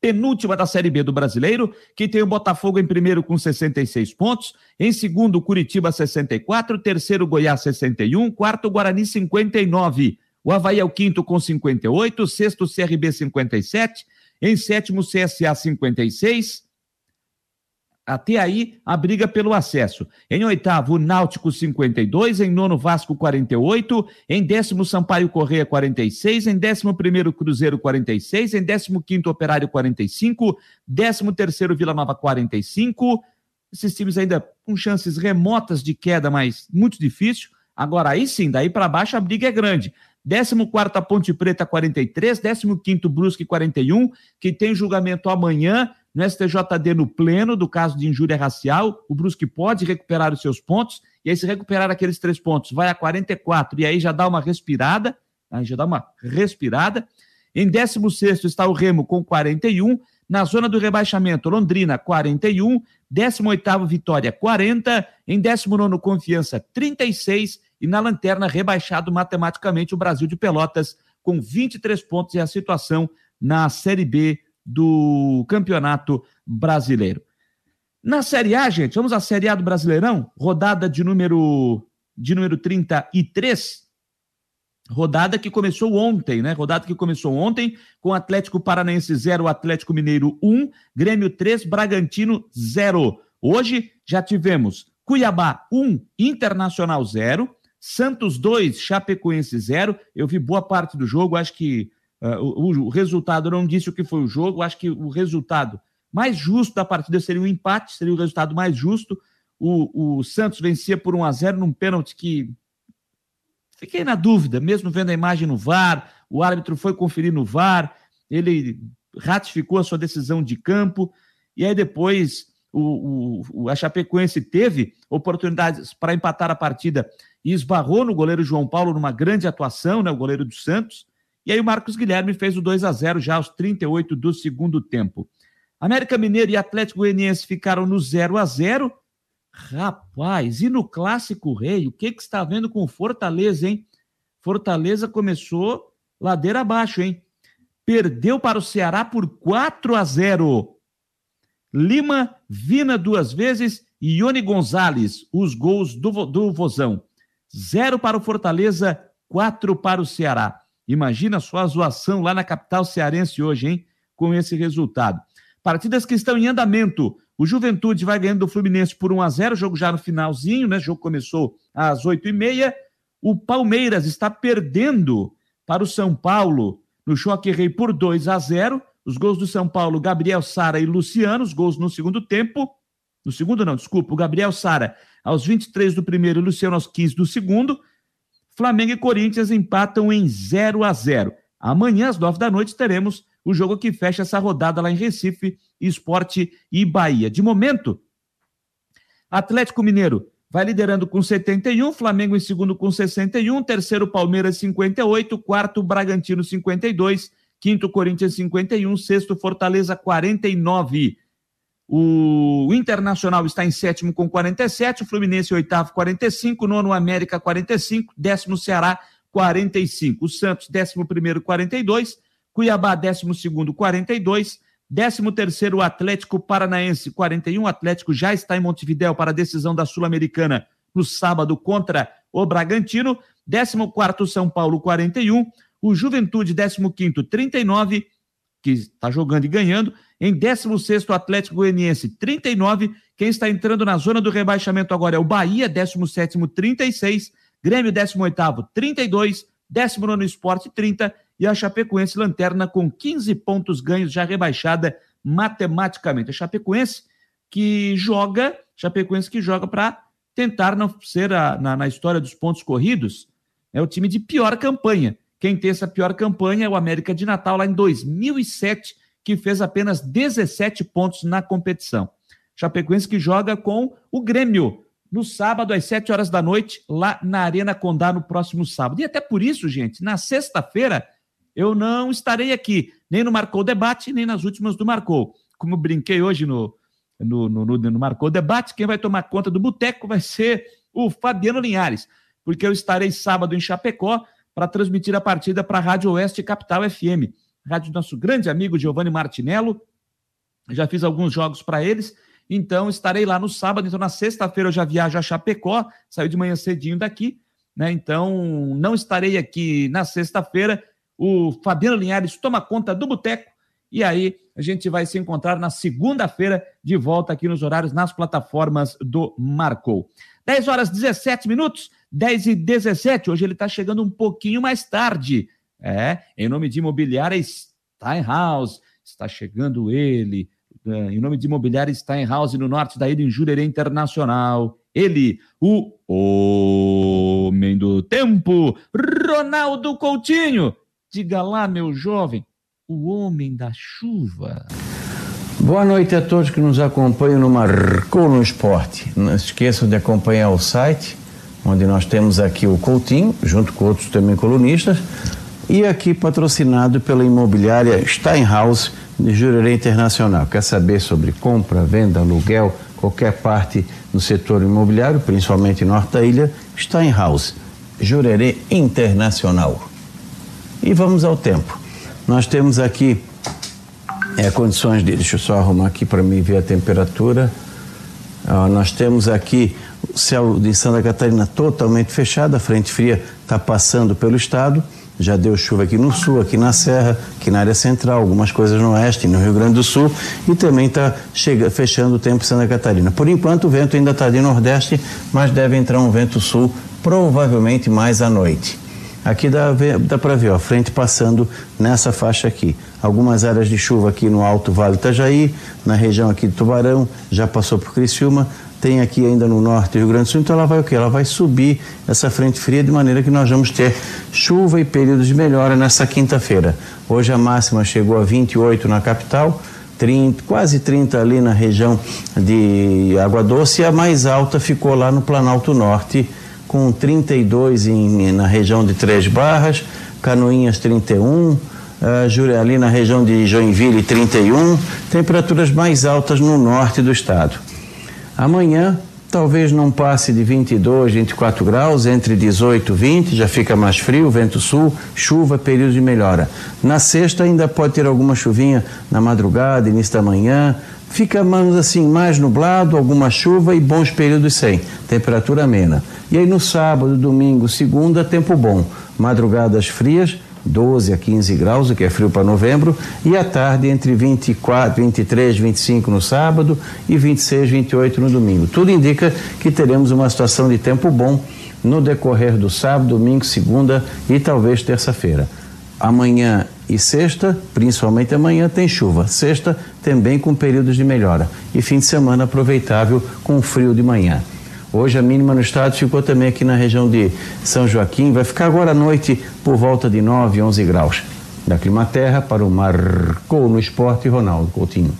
penúltima da Série B do Brasileiro, que tem o Botafogo em primeiro com 66 pontos, em segundo Curitiba 64, terceiro Goiás 61, quarto Guarani 59. O Havaí é o quinto com 58, sexto CRB 57, em sétimo CSA 56, até aí, a briga pelo acesso. Em oitavo, Náutico 52, em nono, Vasco 48, em décimo, Sampaio Correia 46, em décimo primeiro, Cruzeiro 46, em décimo quinto, Operário 45, décimo terceiro, Vila Nova 45. Esses times ainda com chances remotas de queda, mas muito difícil. Agora, aí sim, daí para baixo a briga é grande. 14 quarta Ponte Preta 43, 15 quinto Brusque 41, que tem julgamento amanhã no STJD no pleno do caso de injúria racial, o Brusque pode recuperar os seus pontos, e aí se recuperar aqueles três pontos, vai a 44, e aí já dá uma respirada, aí já dá uma respirada. Em 16 está o Remo com 41, na zona do rebaixamento, Londrina 41, 18 Vitória 40, em 19 Confiança 36 e na lanterna rebaixado matematicamente o Brasil de Pelotas com 23 pontos e a situação na Série B do Campeonato Brasileiro. Na Série A, gente, vamos à Série A do Brasileirão, rodada de número de número 33. Rodada que começou ontem, né? Rodada que começou ontem com Atlético Paranaense 0, Atlético Mineiro 1, Grêmio 3, Bragantino 0. Hoje já tivemos Cuiabá 1, Internacional 0, Santos 2, Chapecoense 0. Eu vi boa parte do jogo, acho que Uh, o, o, resultado não disse o que foi o jogo, acho que o resultado mais justo da partida seria o um empate, seria o resultado mais justo. O, o Santos vencia por 1 a 0 num pênalti que fiquei na dúvida, mesmo vendo a imagem no VAR, o árbitro foi conferir no VAR, ele ratificou a sua decisão de campo, e aí depois o, o, a Chapecoense teve oportunidades para empatar a partida e esbarrou no goleiro João Paulo numa grande atuação, né, o goleiro do Santos, e aí o Marcos Guilherme fez o 2 a 0 já aos 38 do segundo tempo. América Mineiro e Atlético Goianiense ficaram no 0 a 0 Rapaz, e no Clássico Rei, o que que está vendo com Fortaleza, hein? Fortaleza começou ladeira abaixo, hein? Perdeu para o Ceará por 4 a 0. Lima, Vina duas vezes e Ione Gonzalez, os gols do, do Vozão. Zero para o Fortaleza, quatro para o Ceará. Imagina só a zoação lá na capital cearense hoje, hein? Com esse resultado. Partidas que estão em andamento. O Juventude vai ganhando do Fluminense por 1 a 0 jogo já no finalzinho, né? O jogo começou às 8h30. O Palmeiras está perdendo para o São Paulo no Choque Rei por 2 a 0 Os gols do São Paulo, Gabriel Sara e Luciano, os gols no segundo tempo. No segundo, não, desculpa. O Gabriel Sara aos 23 do primeiro e Luciano aos 15 do segundo. Flamengo e Corinthians empatam em 0 a 0. Amanhã, às 9 da noite, teremos o jogo que fecha essa rodada lá em Recife, Esporte e Bahia. De momento, Atlético Mineiro vai liderando com 71, Flamengo em segundo com 61, terceiro Palmeiras 58, quarto Bragantino 52, quinto Corinthians 51, sexto Fortaleza 49. O Internacional está em sétimo com 47, o Fluminense oitavo 45, nono América 45, décimo Ceará 45, o Santos décimo primeiro 42, Cuiabá décimo segundo 42, décimo terceiro Atlético Paranaense 41, o Atlético já está em Montevidéu para a decisão da Sul-Americana no sábado contra o Bragantino, décimo quarto São Paulo 41, o Juventude décimo quinto 39, que está jogando e ganhando, em 16 o Atlético Goianiense, 39. Quem está entrando na zona do rebaixamento agora é o Bahia, 17 36. Grêmio, 18 32. 19 Esporte, 30. E a Chapecoense lanterna com 15 pontos ganhos, já rebaixada matematicamente. A Chapecoense que joga, Chapecoense que joga para tentar não ser a, na, na história dos pontos corridos, é o time de pior campanha. Quem tem essa pior campanha é o América de Natal, lá em 2007, que fez apenas 17 pontos na competição. Chapecoense que joga com o Grêmio no sábado às 7 horas da noite, lá na Arena Condá no próximo sábado. E até por isso, gente, na sexta-feira eu não estarei aqui, nem no Marcou Debate, nem nas últimas do Marcou. Como brinquei hoje no, no, no, no, no Marcou Debate, quem vai tomar conta do boteco vai ser o Fabiano Linhares, porque eu estarei sábado em Chapecó para transmitir a partida para a Rádio Oeste Capital FM rádio do nosso grande amigo Giovanni Martinello. Já fiz alguns jogos para eles, então estarei lá no sábado. Então, na sexta-feira eu já viajo a Chapecó, saio de manhã cedinho daqui, né? Então, não estarei aqui na sexta-feira. O Fabiano Linhares toma conta do boteco e aí a gente vai se encontrar na segunda-feira de volta aqui nos horários nas plataformas do Marcou. 10 horas 17 minutos, 10 e 17. Hoje ele está chegando um pouquinho mais tarde. É, em nome de imobiliária Steinhaus, está chegando ele. É, em nome de imobiliária Steinhaus, no norte da ilha, em Jurerê Internacional. Ele, o homem do tempo, Ronaldo Coutinho. Diga lá, meu jovem, o homem da chuva. Boa noite a todos que nos acompanham no Marcou no Esporte. Não se esqueçam de acompanhar o site, onde nós temos aqui o Coutinho, junto com outros também colunistas, e aqui patrocinado pela imobiliária Steinhaus de Jurerê Internacional. Quer saber sobre compra, venda, aluguel, qualquer parte do setor imobiliário, principalmente norte da ilha, Steinhaus, Jurerê Internacional. E vamos ao tempo. Nós temos aqui é, condições de. Deixa eu só arrumar aqui para mim ver a temperatura. Ah, nós temos aqui o céu de Santa Catarina totalmente fechado, a frente fria está passando pelo estado já deu chuva aqui no sul, aqui na Serra, aqui na área central, algumas coisas no oeste, no Rio Grande do Sul e também está fechando o tempo em Santa Catarina. Por enquanto o vento ainda está de nordeste, mas deve entrar um vento sul provavelmente mais à noite. Aqui dá, dá para ver, ó, frente passando nessa faixa aqui. Algumas áreas de chuva aqui no Alto Vale Itajaí, na região aqui de Tubarão, já passou por Criciúma, tem aqui ainda no norte do Rio Grande do Sul, então ela vai o quê? Ela vai subir essa frente fria de maneira que nós vamos ter chuva e períodos de melhora nessa quinta-feira. Hoje a máxima chegou a 28 na capital, 30, quase 30 ali na região de Água Doce e a mais alta ficou lá no Planalto Norte, com 32 em, na região de Três Barras, Canoinhas 31, uh, ali na região de Joinville 31, temperaturas mais altas no norte do estado. Amanhã talvez não passe de 22, 24 graus, entre 18 e 20, já fica mais frio, vento sul, chuva, período de melhora. Na sexta ainda pode ter alguma chuvinha na madrugada, início da manhã, fica mais assim, mais nublado, alguma chuva e bons períodos sem, temperatura amena. E aí no sábado, domingo, segunda, tempo bom, madrugadas frias, 12 a 15 graus, o que é frio para novembro, e à tarde entre 24, 23, 25 no sábado e 26, 28 no domingo. Tudo indica que teremos uma situação de tempo bom no decorrer do sábado, domingo, segunda e talvez terça-feira. Amanhã e sexta, principalmente amanhã, tem chuva. Sexta também com períodos de melhora. E fim de semana aproveitável com frio de manhã. Hoje a mínima no estado ficou também aqui na região de São Joaquim, vai ficar agora à noite por volta de 9, 11 graus. da Climaterra para o Marcou no Esporte, Ronaldo Coutinho.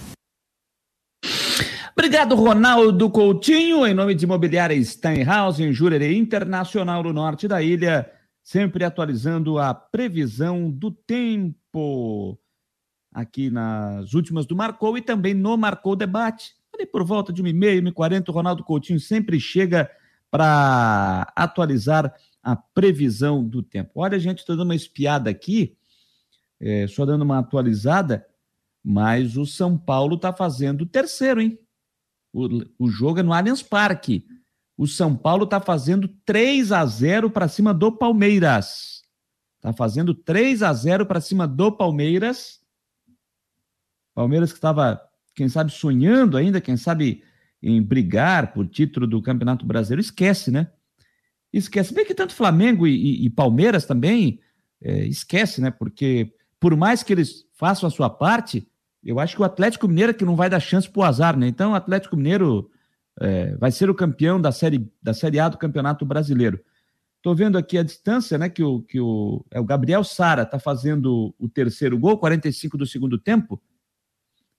Obrigado, Ronaldo Coutinho, em nome de Imobiliária Steinhaus, em Jurerê Internacional, no norte da ilha, sempre atualizando a previsão do tempo aqui nas últimas do Marcou e também no Marcou Debate. Ali por volta de 1h30, 1h40, o Ronaldo Coutinho sempre chega para atualizar a previsão do tempo. Olha, gente, estou dando uma espiada aqui, é, só dando uma atualizada, mas o São Paulo está fazendo o terceiro, hein? O, o jogo é no Allianz Parque. O São Paulo está fazendo 3 a 0 para cima do Palmeiras. Está fazendo 3 a 0 para cima do Palmeiras. Palmeiras que estava, quem sabe, sonhando ainda, quem sabe, em brigar por título do Campeonato Brasileiro. Esquece, né? Esquece. Bem que tanto Flamengo e, e, Palmeiras também é, esquece, né? Porque por mais que eles façam a sua parte, eu acho que o Atlético Mineiro é que não vai dar chance para o azar, né? Então, o Atlético Mineiro é, vai ser o campeão da série, da série A do Campeonato Brasileiro. Estou vendo aqui a distância, né? Que o, que o, é o Gabriel Sara está fazendo o terceiro gol, 45 do segundo tempo,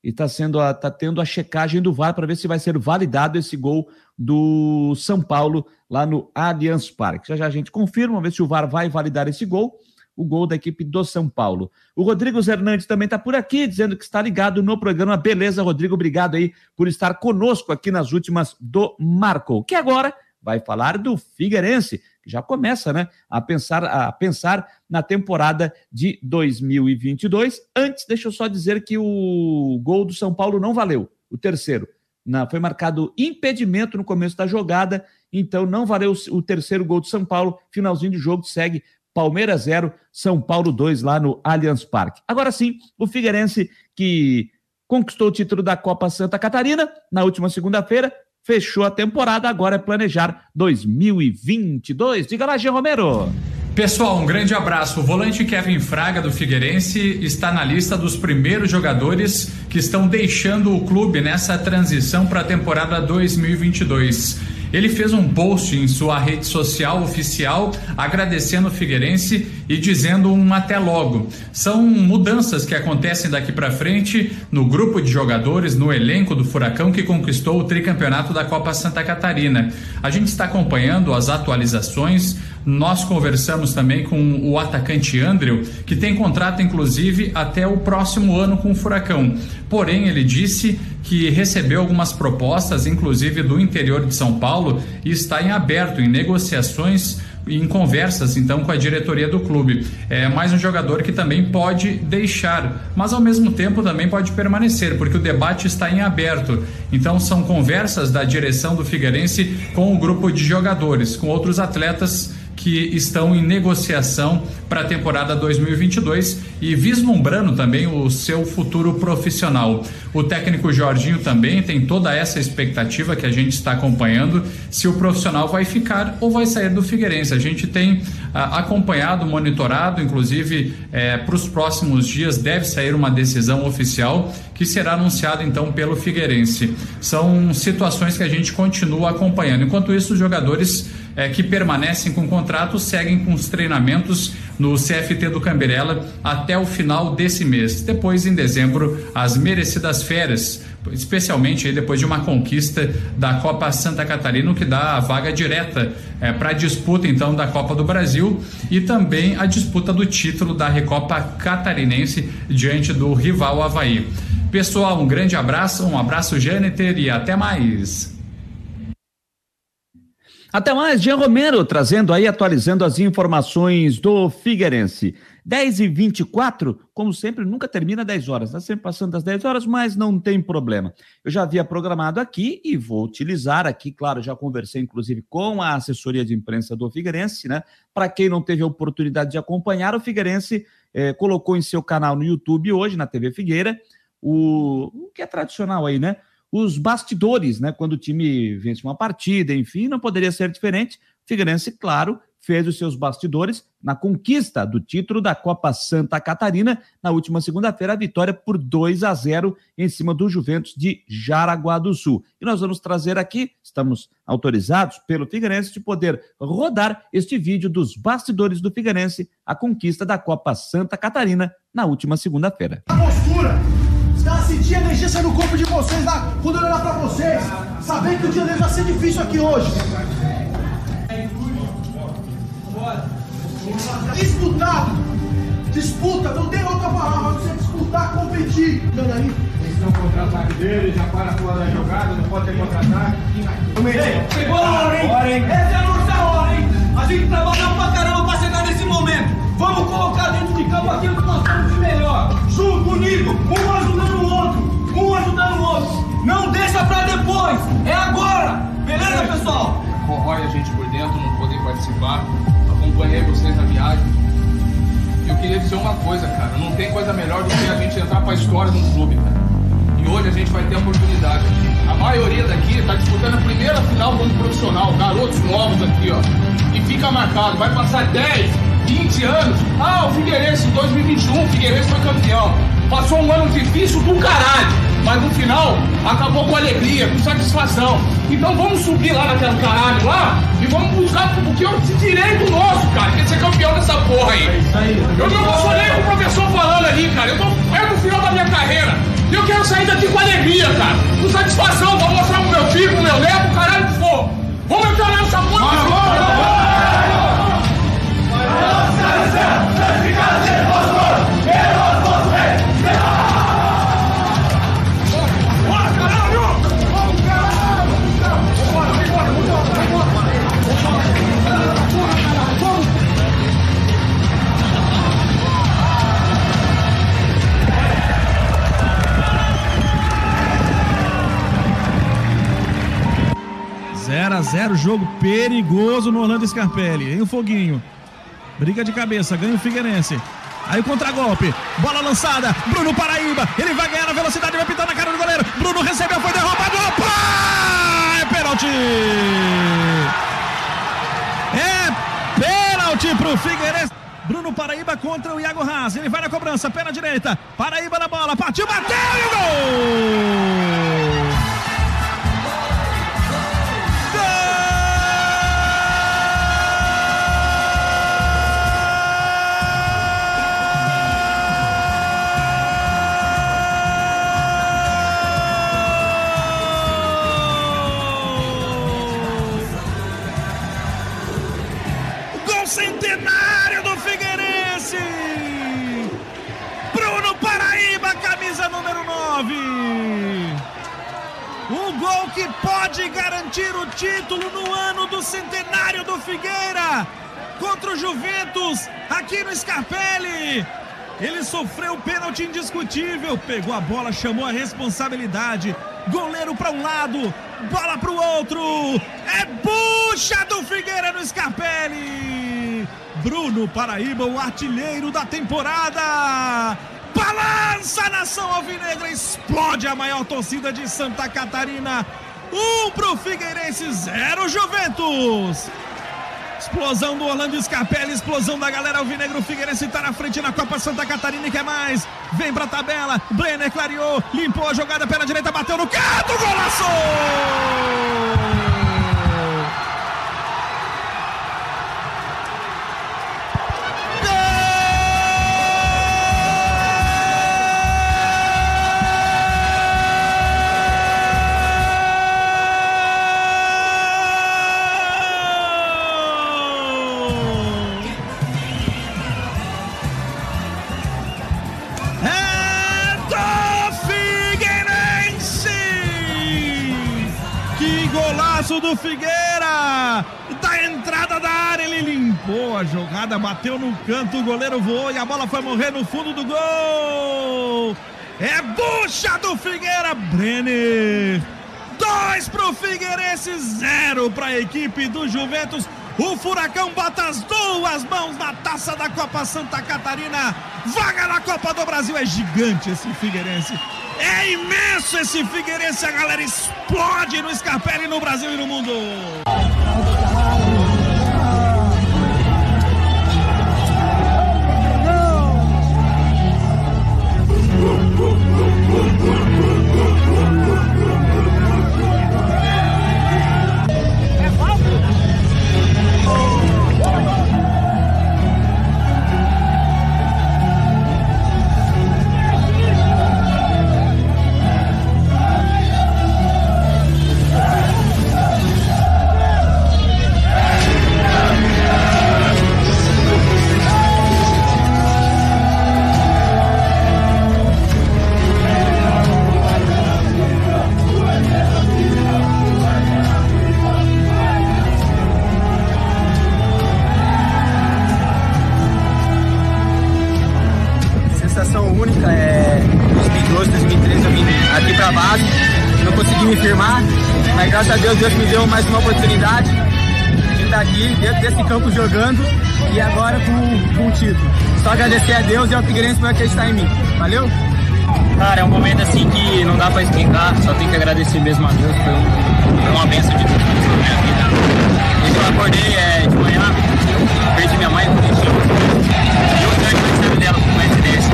e está sendo tá tendo a checagem do VAR para ver se vai ser validado esse gol do São Paulo lá no Allianz Parque. Já já a gente confirma, ver se o VAR vai validar esse gol o gol da equipe do São Paulo. O Rodrigo Hernandes também está por aqui, dizendo que está ligado no programa. Beleza, Rodrigo, obrigado aí por estar conosco aqui nas últimas do Marco, que agora vai falar do Figueirense, já começa, né, a pensar, a pensar na temporada de 2022. Antes, deixa eu só dizer que o gol do São Paulo não valeu, o terceiro. Não, foi marcado impedimento no começo da jogada, então não valeu o terceiro gol do São Paulo. Finalzinho de jogo segue Palmeiras 0, São Paulo 2 lá no Allianz Parque. Agora sim, o Figueirense que conquistou o título da Copa Santa Catarina na última segunda-feira, fechou a temporada, agora é planejar 2022. Diga lá, Jean Romero. Pessoal, um grande abraço. O volante Kevin Fraga do Figueirense está na lista dos primeiros jogadores que estão deixando o clube nessa transição para a temporada 2022. Ele fez um post em sua rede social oficial agradecendo o Figueirense e dizendo um até logo. São mudanças que acontecem daqui para frente no grupo de jogadores, no elenco do Furacão que conquistou o tricampeonato da Copa Santa Catarina. A gente está acompanhando as atualizações. Nós conversamos também com o atacante Andrew, que tem contrato inclusive até o próximo ano com o Furacão. Porém, ele disse que recebeu algumas propostas, inclusive do interior de São Paulo, e está em aberto, em negociações em conversas então com a diretoria do clube. É mais um jogador que também pode deixar, mas ao mesmo tempo também pode permanecer, porque o debate está em aberto. Então são conversas da direção do Figueirense com o grupo de jogadores, com outros atletas que estão em negociação para a temporada 2022 e vislumbrando também o seu futuro profissional. O técnico Jorginho também tem toda essa expectativa que a gente está acompanhando se o profissional vai ficar ou vai sair do Figueirense. A gente tem ah, acompanhado, monitorado, inclusive eh, para os próximos dias deve sair uma decisão oficial que será anunciada então pelo Figueirense. São situações que a gente continua acompanhando. Enquanto isso, os jogadores é, que permanecem com o contrato seguem com os treinamentos no CFT do Camberela até o final desse mês. Depois, em dezembro, as merecidas férias, especialmente depois de uma conquista da Copa Santa Catarina, que dá a vaga direta é, para a disputa então da Copa do Brasil e também a disputa do título da Recopa Catarinense diante do rival Havaí. Pessoal, um grande abraço, um abraço, Jâniter, e até mais. Até mais, Jean Romero, trazendo aí, atualizando as informações do Figueirense. 10 e 24 como sempre, nunca termina 10 horas, está sempre passando das 10 horas, mas não tem problema. Eu já havia programado aqui e vou utilizar aqui, claro, já conversei inclusive com a assessoria de imprensa do Figueirense, né? Para quem não teve a oportunidade de acompanhar, o Figueirense eh, colocou em seu canal no YouTube hoje, na TV Figueira, o, o que é tradicional aí, né? Os bastidores, né? Quando o time vence uma partida, enfim, não poderia ser diferente. Figueirense, claro, fez os seus bastidores na conquista do título da Copa Santa Catarina na última segunda-feira, a vitória por 2 a 0 em cima do Juventus de Jaraguá do Sul. E nós vamos trazer aqui, estamos autorizados pelo Figueirense de poder rodar este vídeo dos bastidores do Figueirense, a conquista da Copa Santa Catarina na última segunda-feira. A postura! Os caras a no corpo de vocês lá, quando eu olhar pra vocês, sabendo que o dia deles vai ser difícil aqui hoje. Disputado. Disputa, não tem outra palavra, você disputar, competir. Olha aí. Eles estão contra-ataque dele, já para fora da jogada, não pode ter contra-ataque. Chegou a hora, hein? Essa é a nossa hora, hein? A gente trabalhou pra caramba pra chegar nesse momento. Vamos colocar dentro de campo aquilo que nós temos de melhor. Junto, unido, um ajudando o um ajudando o outro. Não deixa pra depois, é agora. Beleza, pessoal? Corrói a gente por dentro, não poder participar. Acompanhei vocês na viagem. Eu queria dizer uma coisa, cara. Não tem coisa melhor do que a gente entrar pra história de um clube, cara. E hoje a gente vai ter a oportunidade. A maioria daqui está disputando a primeira final como profissional, garotos novos aqui, ó. E fica marcado, vai passar 10, 20 anos. Ah, o Figueirense em 2021, o Figueirense foi campeão. Passou um ano difícil do caralho, mas no final acabou com alegria, com satisfação. Então vamos subir lá naquele caralho lá e vamos buscar porque eu esse direito nosso, cara, que é ser campeão dessa porra aí. Eu me emocionei com o professor falando ali, cara. Eu tô é no final da minha carreira. E eu quero sair daqui com alegria, cara. Com satisfação, vou mostrar pro meu filho, pro meu neto, caralho que for. Vamos entrar nessa porra. A zero, jogo perigoso no Orlando Scarpelli. Em o Foguinho. Briga de cabeça, ganha o Figueirense. Aí o contragolpe, bola lançada, Bruno Paraíba, ele vai ganhar na velocidade, vai pintar na cara do goleiro. Bruno recebeu, foi derrubado, opa! É pênalti! É pênalti pro Figueirense. Bruno Paraíba contra o Iago Haas, ele vai na cobrança, pé na direita, Paraíba na bola, partiu, bateu e o! Gol Gol que pode garantir o título no ano do centenário do Figueira contra o Juventus aqui no Scarpelli. Ele sofreu pênalti indiscutível, pegou a bola, chamou a responsabilidade. Goleiro para um lado, bola para o outro. É bucha do Figueira no Scarpelli. Bruno Paraíba, o artilheiro da temporada. Balança a nação alvinegra, explode a maior torcida de Santa Catarina. Um pro Figueirense, zero Juventus. Explosão do Orlando Scarpelli, explosão da galera alvinegro. O Figueirense tá na frente na Copa Santa Catarina e quer mais. Vem pra tabela. Brenner clareou, limpou a jogada pela direita, bateu no canto, golaço! Golaço do Figueira! Da entrada da área, ele limpou a jogada, bateu no canto, o goleiro voou e a bola foi morrer no fundo do gol! É bucha do Figueira, Brenner! Dois pro Figueirense, zero para a equipe do Juventus. O Furacão bota as duas mãos na taça da Copa Santa Catarina. Vaga na Copa do Brasil. É gigante esse Figueirense. É imenso esse Figueirense. A galera explode no Scarpelli no Brasil e no mundo. Campo jogando e agora com, com o título. Só agradecer a Deus e ao Figueirense por acreditar em mim. Valeu? Cara, é um momento assim que não dá pra explicar, só tem que agradecer mesmo a Deus. Um, foi uma benção de Deus na minha vida. Desde que eu acordei é, de manhã, perdi minha mãe, Curitiba. E eu grande aniversário dela, por coincidência.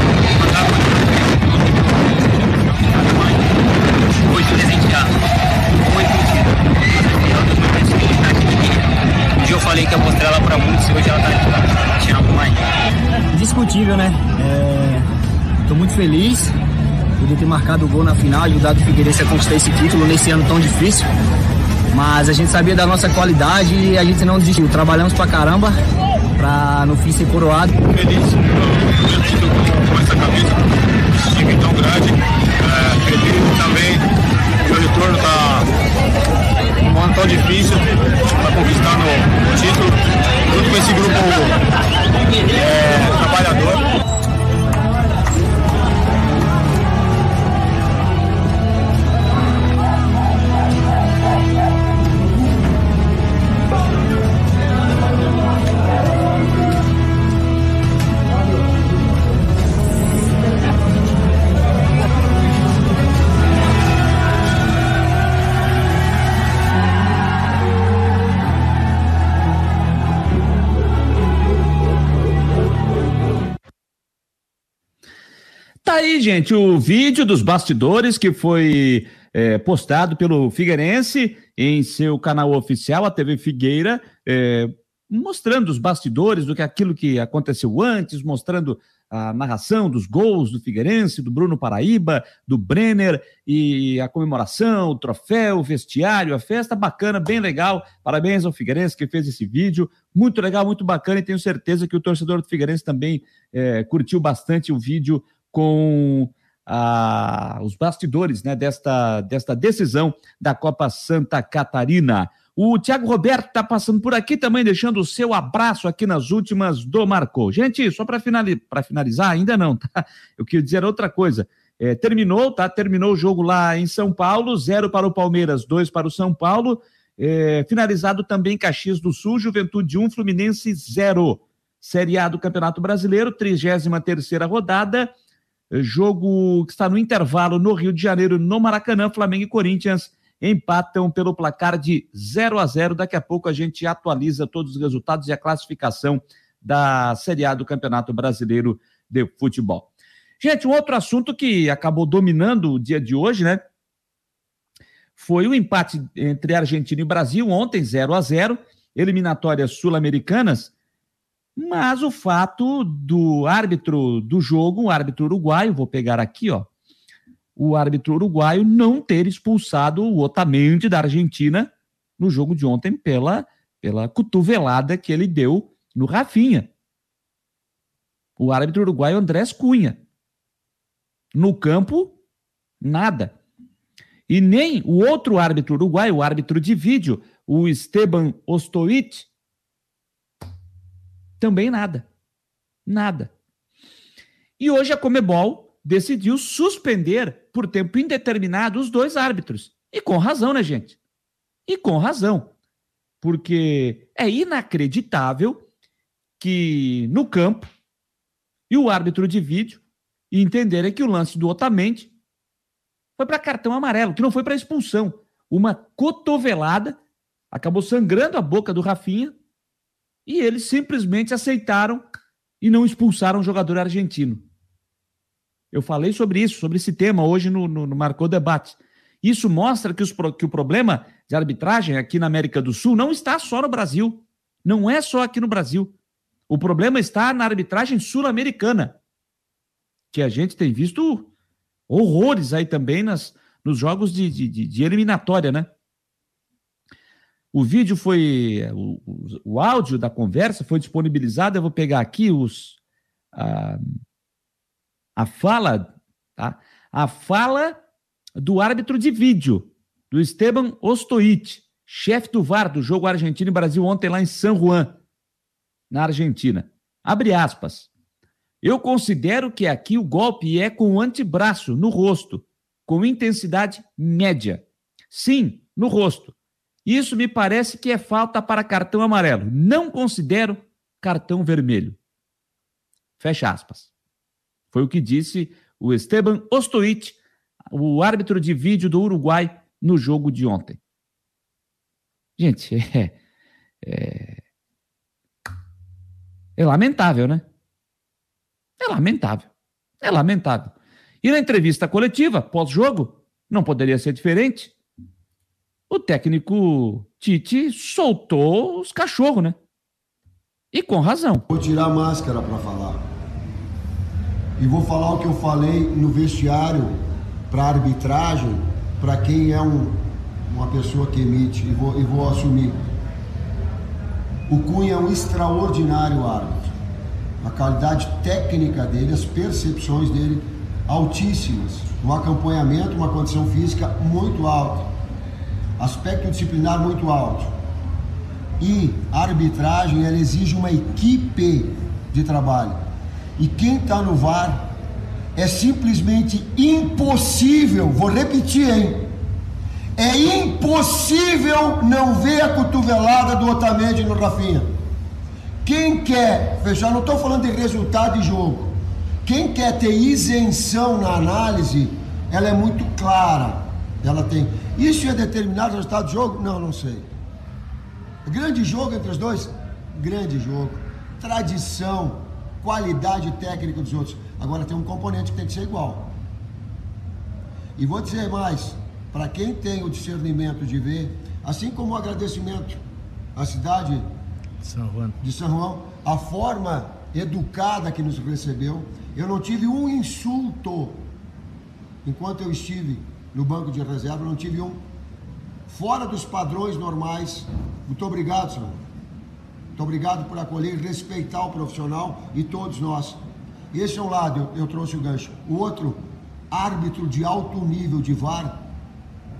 Hoje presenteado. Muito Um dia eu falei que eu mostrei ela pra muitos e hoje ela tá aqui. Te amo, mãe. Indiscutível, né? É... Tô muito feliz poder ter marcado o gol na final, ajudado o Figueirense a conquistar esse título nesse ano tão difícil. Mas a gente sabia da nossa qualidade e a gente não desistiu. Trabalhamos pra caramba pra no fim ser coroado. Feliz pelo título com essa camisa, esse time tão grande. É, feliz também, o retorno tá um ano tão difícil, tá conquistando o título, junto com esse grupo é, trabalhador. Gente, o vídeo dos bastidores que foi é, postado pelo Figueirense em seu canal oficial, a TV Figueira, é, mostrando os bastidores do que aquilo que aconteceu antes, mostrando a narração dos gols do Figueirense, do Bruno Paraíba, do Brenner e a comemoração, o troféu, o vestiário, a festa bacana, bem legal. Parabéns ao Figueirense que fez esse vídeo, muito legal, muito bacana e tenho certeza que o torcedor do Figueirense também é, curtiu bastante o vídeo com ah, os bastidores né, desta, desta decisão da Copa Santa Catarina. O Thiago Roberto está passando por aqui também, deixando o seu abraço aqui nas últimas do Marcou. Gente, só para finali finalizar, ainda não, tá? Eu queria dizer outra coisa. É, terminou, tá? Terminou o jogo lá em São Paulo, zero para o Palmeiras, dois para o São Paulo. É, finalizado também Caxias do Sul, Juventude 1, um, Fluminense 0. Série A do Campeonato Brasileiro, 33 terceira rodada. Jogo que está no intervalo no Rio de Janeiro, no Maracanã, Flamengo e Corinthians empatam pelo placar de 0 a 0. Daqui a pouco a gente atualiza todos os resultados e a classificação da Série A do Campeonato Brasileiro de Futebol. Gente, um outro assunto que acabou dominando o dia de hoje, né? Foi o empate entre Argentina e Brasil ontem, 0 a 0, eliminatórias sul-americanas. Mas o fato do árbitro do jogo, o árbitro uruguaio, vou pegar aqui, ó, o árbitro uruguaio não ter expulsado o Otamendi da Argentina no jogo de ontem pela, pela cotovelada que ele deu no Rafinha. O árbitro uruguaio Andrés Cunha. No campo, nada. E nem o outro árbitro uruguaio, o árbitro de vídeo, o Esteban Ostoit, também nada. Nada. E hoje a Comebol decidiu suspender por tempo indeterminado os dois árbitros. E com razão, né, gente? E com razão. Porque é inacreditável que no campo e o árbitro de vídeo entenderem que o lance do Otamendi foi para cartão amarelo, que não foi para expulsão. Uma cotovelada acabou sangrando a boca do Rafinha e eles simplesmente aceitaram e não expulsaram o jogador argentino. Eu falei sobre isso, sobre esse tema hoje no, no, no Marcou Debate. Isso mostra que, os, que o problema de arbitragem aqui na América do Sul não está só no Brasil. Não é só aqui no Brasil. O problema está na arbitragem sul-americana, que a gente tem visto horrores aí também nas, nos jogos de, de, de eliminatória, né? O vídeo foi. O, o, áudio da conversa foi disponibilizado. Eu vou pegar aqui os. A, a fala. Tá? A fala do árbitro de vídeo, do Esteban Ostoit, chefe do VAR do jogo Argentina e Brasil ontem lá em San Juan, na Argentina. Abre aspas. Eu considero que aqui o golpe é com o antebraço, no rosto. com intensidade média. Sim, no rosto. Isso me parece que é falta para cartão amarelo. Não considero cartão vermelho. Fecha aspas. Foi o que disse o Esteban Ostoit, o árbitro de vídeo do Uruguai, no jogo de ontem. Gente, é, é, é lamentável, né? É lamentável. É lamentável. E na entrevista coletiva, pós-jogo, não poderia ser diferente. O técnico Tite soltou os cachorros, né? E com razão. Vou tirar a máscara para falar. E vou falar o que eu falei no vestiário para arbitragem, para quem é um, uma pessoa que emite, e vou, e vou assumir. O Cunha é um extraordinário árbitro. A qualidade técnica dele, as percepções dele altíssimas. Um acompanhamento, uma condição física muito alta. Aspecto disciplinar muito alto. E a arbitragem, ela exige uma equipe de trabalho. E quem está no VAR é simplesmente impossível, vou repetir, hein? É impossível não ver a cotovelada do Otamendi no Rafinha. Quem quer fechar, não estou falando de resultado de jogo. Quem quer ter isenção na análise, ela é muito clara. Ela tem. Isso é determinado o resultado do jogo? Não, não sei. Grande jogo entre os dois? Grande jogo. Tradição, qualidade técnica dos outros. Agora tem um componente que tem que ser igual. E vou dizer mais para quem tem o discernimento de ver, assim como o agradecimento à cidade São de São João, a forma educada que nos recebeu, eu não tive um insulto enquanto eu estive no banco de reserva, não tive um fora dos padrões normais. Muito obrigado, senhor. Muito obrigado por acolher e respeitar o profissional e todos nós. Esse é um lado, eu, eu trouxe o gancho. O outro, árbitro de alto nível de VAR,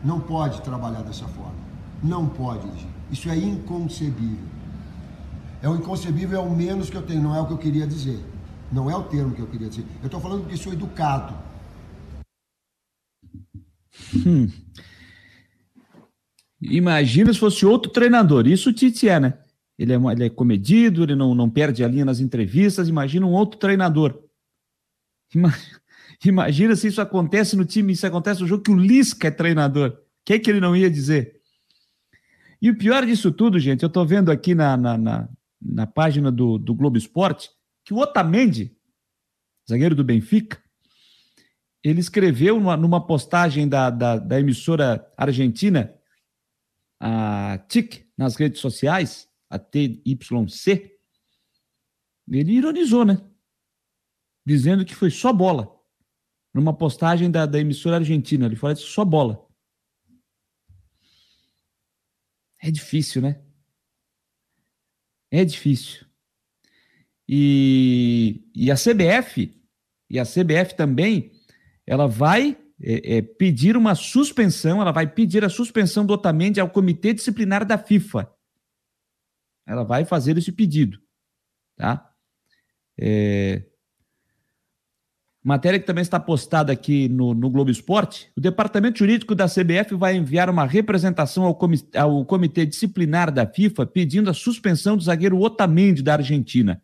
não pode trabalhar dessa forma. Não pode. Isso é inconcebível. É o inconcebível, é o menos que eu tenho, não é o que eu queria dizer. Não é o termo que eu queria dizer. Eu estou falando que sou educado. Hum. Imagina se fosse outro treinador. Isso o Tite é, né? Ele é, ele é comedido, ele não, não perde a linha nas entrevistas. Imagina um outro treinador. Imagina. Imagina se isso acontece no time, isso acontece no jogo que o Lisca é treinador. O que, é que ele não ia dizer? E o pior disso tudo, gente, eu tô vendo aqui na, na, na, na página do, do Globo Esporte que o Otamendi, zagueiro do Benfica, ele escreveu numa, numa postagem da, da, da, emissora argentina, a TIC, nas redes sociais, a TYC, ele ironizou, né? Dizendo que foi só bola numa postagem da, da emissora argentina. Ele fala só bola. É difícil, né? É difícil. E, e a CBF, e a CBF também, ela vai é, é, pedir uma suspensão, ela vai pedir a suspensão do Otamendi ao Comitê Disciplinar da FIFA. Ela vai fazer esse pedido, tá? É, Matéria que também está postada aqui no, no Globo Esporte. O Departamento Jurídico da CBF vai enviar uma representação ao comitê, ao comitê Disciplinar da FIFA pedindo a suspensão do zagueiro Otamendi da Argentina.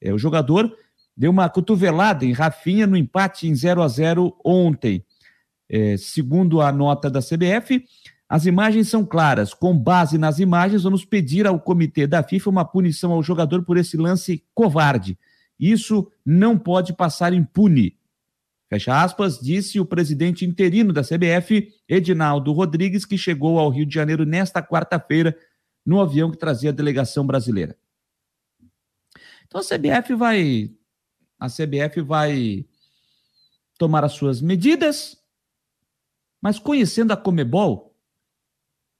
É, o jogador deu uma cotovelada em Rafinha no empate em 0 a 0 ontem. É, segundo a nota da CBF, as imagens são claras. Com base nas imagens, vamos pedir ao comitê da FIFA uma punição ao jogador por esse lance covarde. Isso não pode passar impune. Fecha aspas, disse o presidente interino da CBF, Edinaldo Rodrigues, que chegou ao Rio de Janeiro nesta quarta-feira no avião que trazia a delegação brasileira. Então a CBF vai a CBF vai tomar as suas medidas, mas conhecendo a Comebol,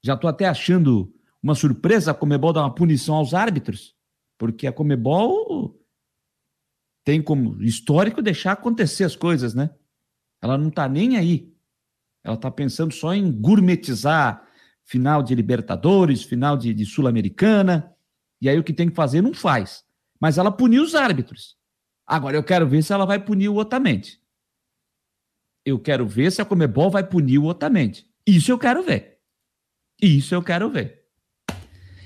já estou até achando uma surpresa a Comebol dar uma punição aos árbitros, porque a Comebol tem como histórico deixar acontecer as coisas, né? Ela não está nem aí. Ela está pensando só em gourmetizar final de Libertadores, final de, de Sul-Americana. E aí o que tem que fazer não faz. Mas ela puniu os árbitros. Agora eu quero ver se ela vai punir o Otamendi. eu quero ver se a Comebol vai punir o Otamendi. Isso eu quero ver. Isso eu quero ver.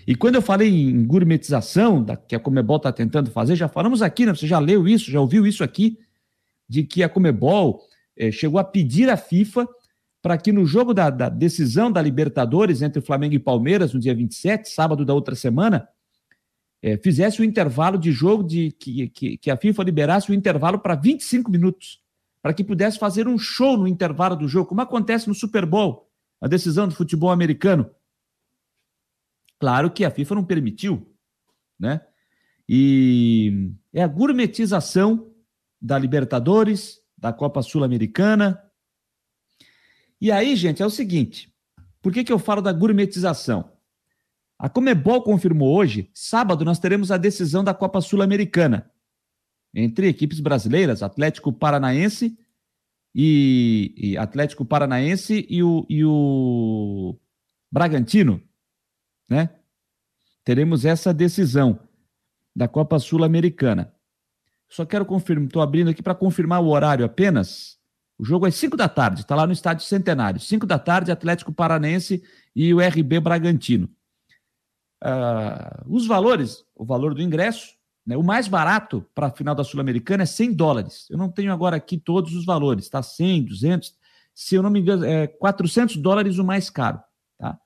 E quando eu falei em gourmetização, da, que a Comebol está tentando fazer, já falamos aqui, né? Você já leu isso, já ouviu isso aqui, de que a Comebol eh, chegou a pedir à FIFA para que no jogo da, da, decisão da Libertadores entre Flamengo e Palmeiras, no dia 27, sábado da outra semana, eh, fizesse o intervalo de jogo, de que, que, que a FIFA liberasse o intervalo para 25 minutos, para que pudesse fazer um show no intervalo do jogo, como acontece no Super Bowl, a decisão do futebol americano. Claro que a FIFA não permitiu, né? E é a gourmetização da Libertadores, da Copa Sul-Americana. E aí, gente, é o seguinte: por que, que eu falo da gourmetização? A Comebol confirmou hoje, sábado, nós teremos a decisão da Copa Sul-Americana entre equipes brasileiras, Atlético Paranaense e, e Atlético Paranaense e o, e o Bragantino, né? Teremos essa decisão da Copa Sul-Americana. Só quero confirmar, estou abrindo aqui para confirmar o horário apenas. O jogo é 5 da tarde, está lá no Estádio Centenário. 5 da tarde, Atlético Paranense e o RB Bragantino. Uh, os valores, o valor do ingresso, né, o mais barato para a final da Sul-Americana é 100 dólares. Eu não tenho agora aqui todos os valores, tá? 100, 200, se eu não me engano, é 400 dólares o mais caro, tá?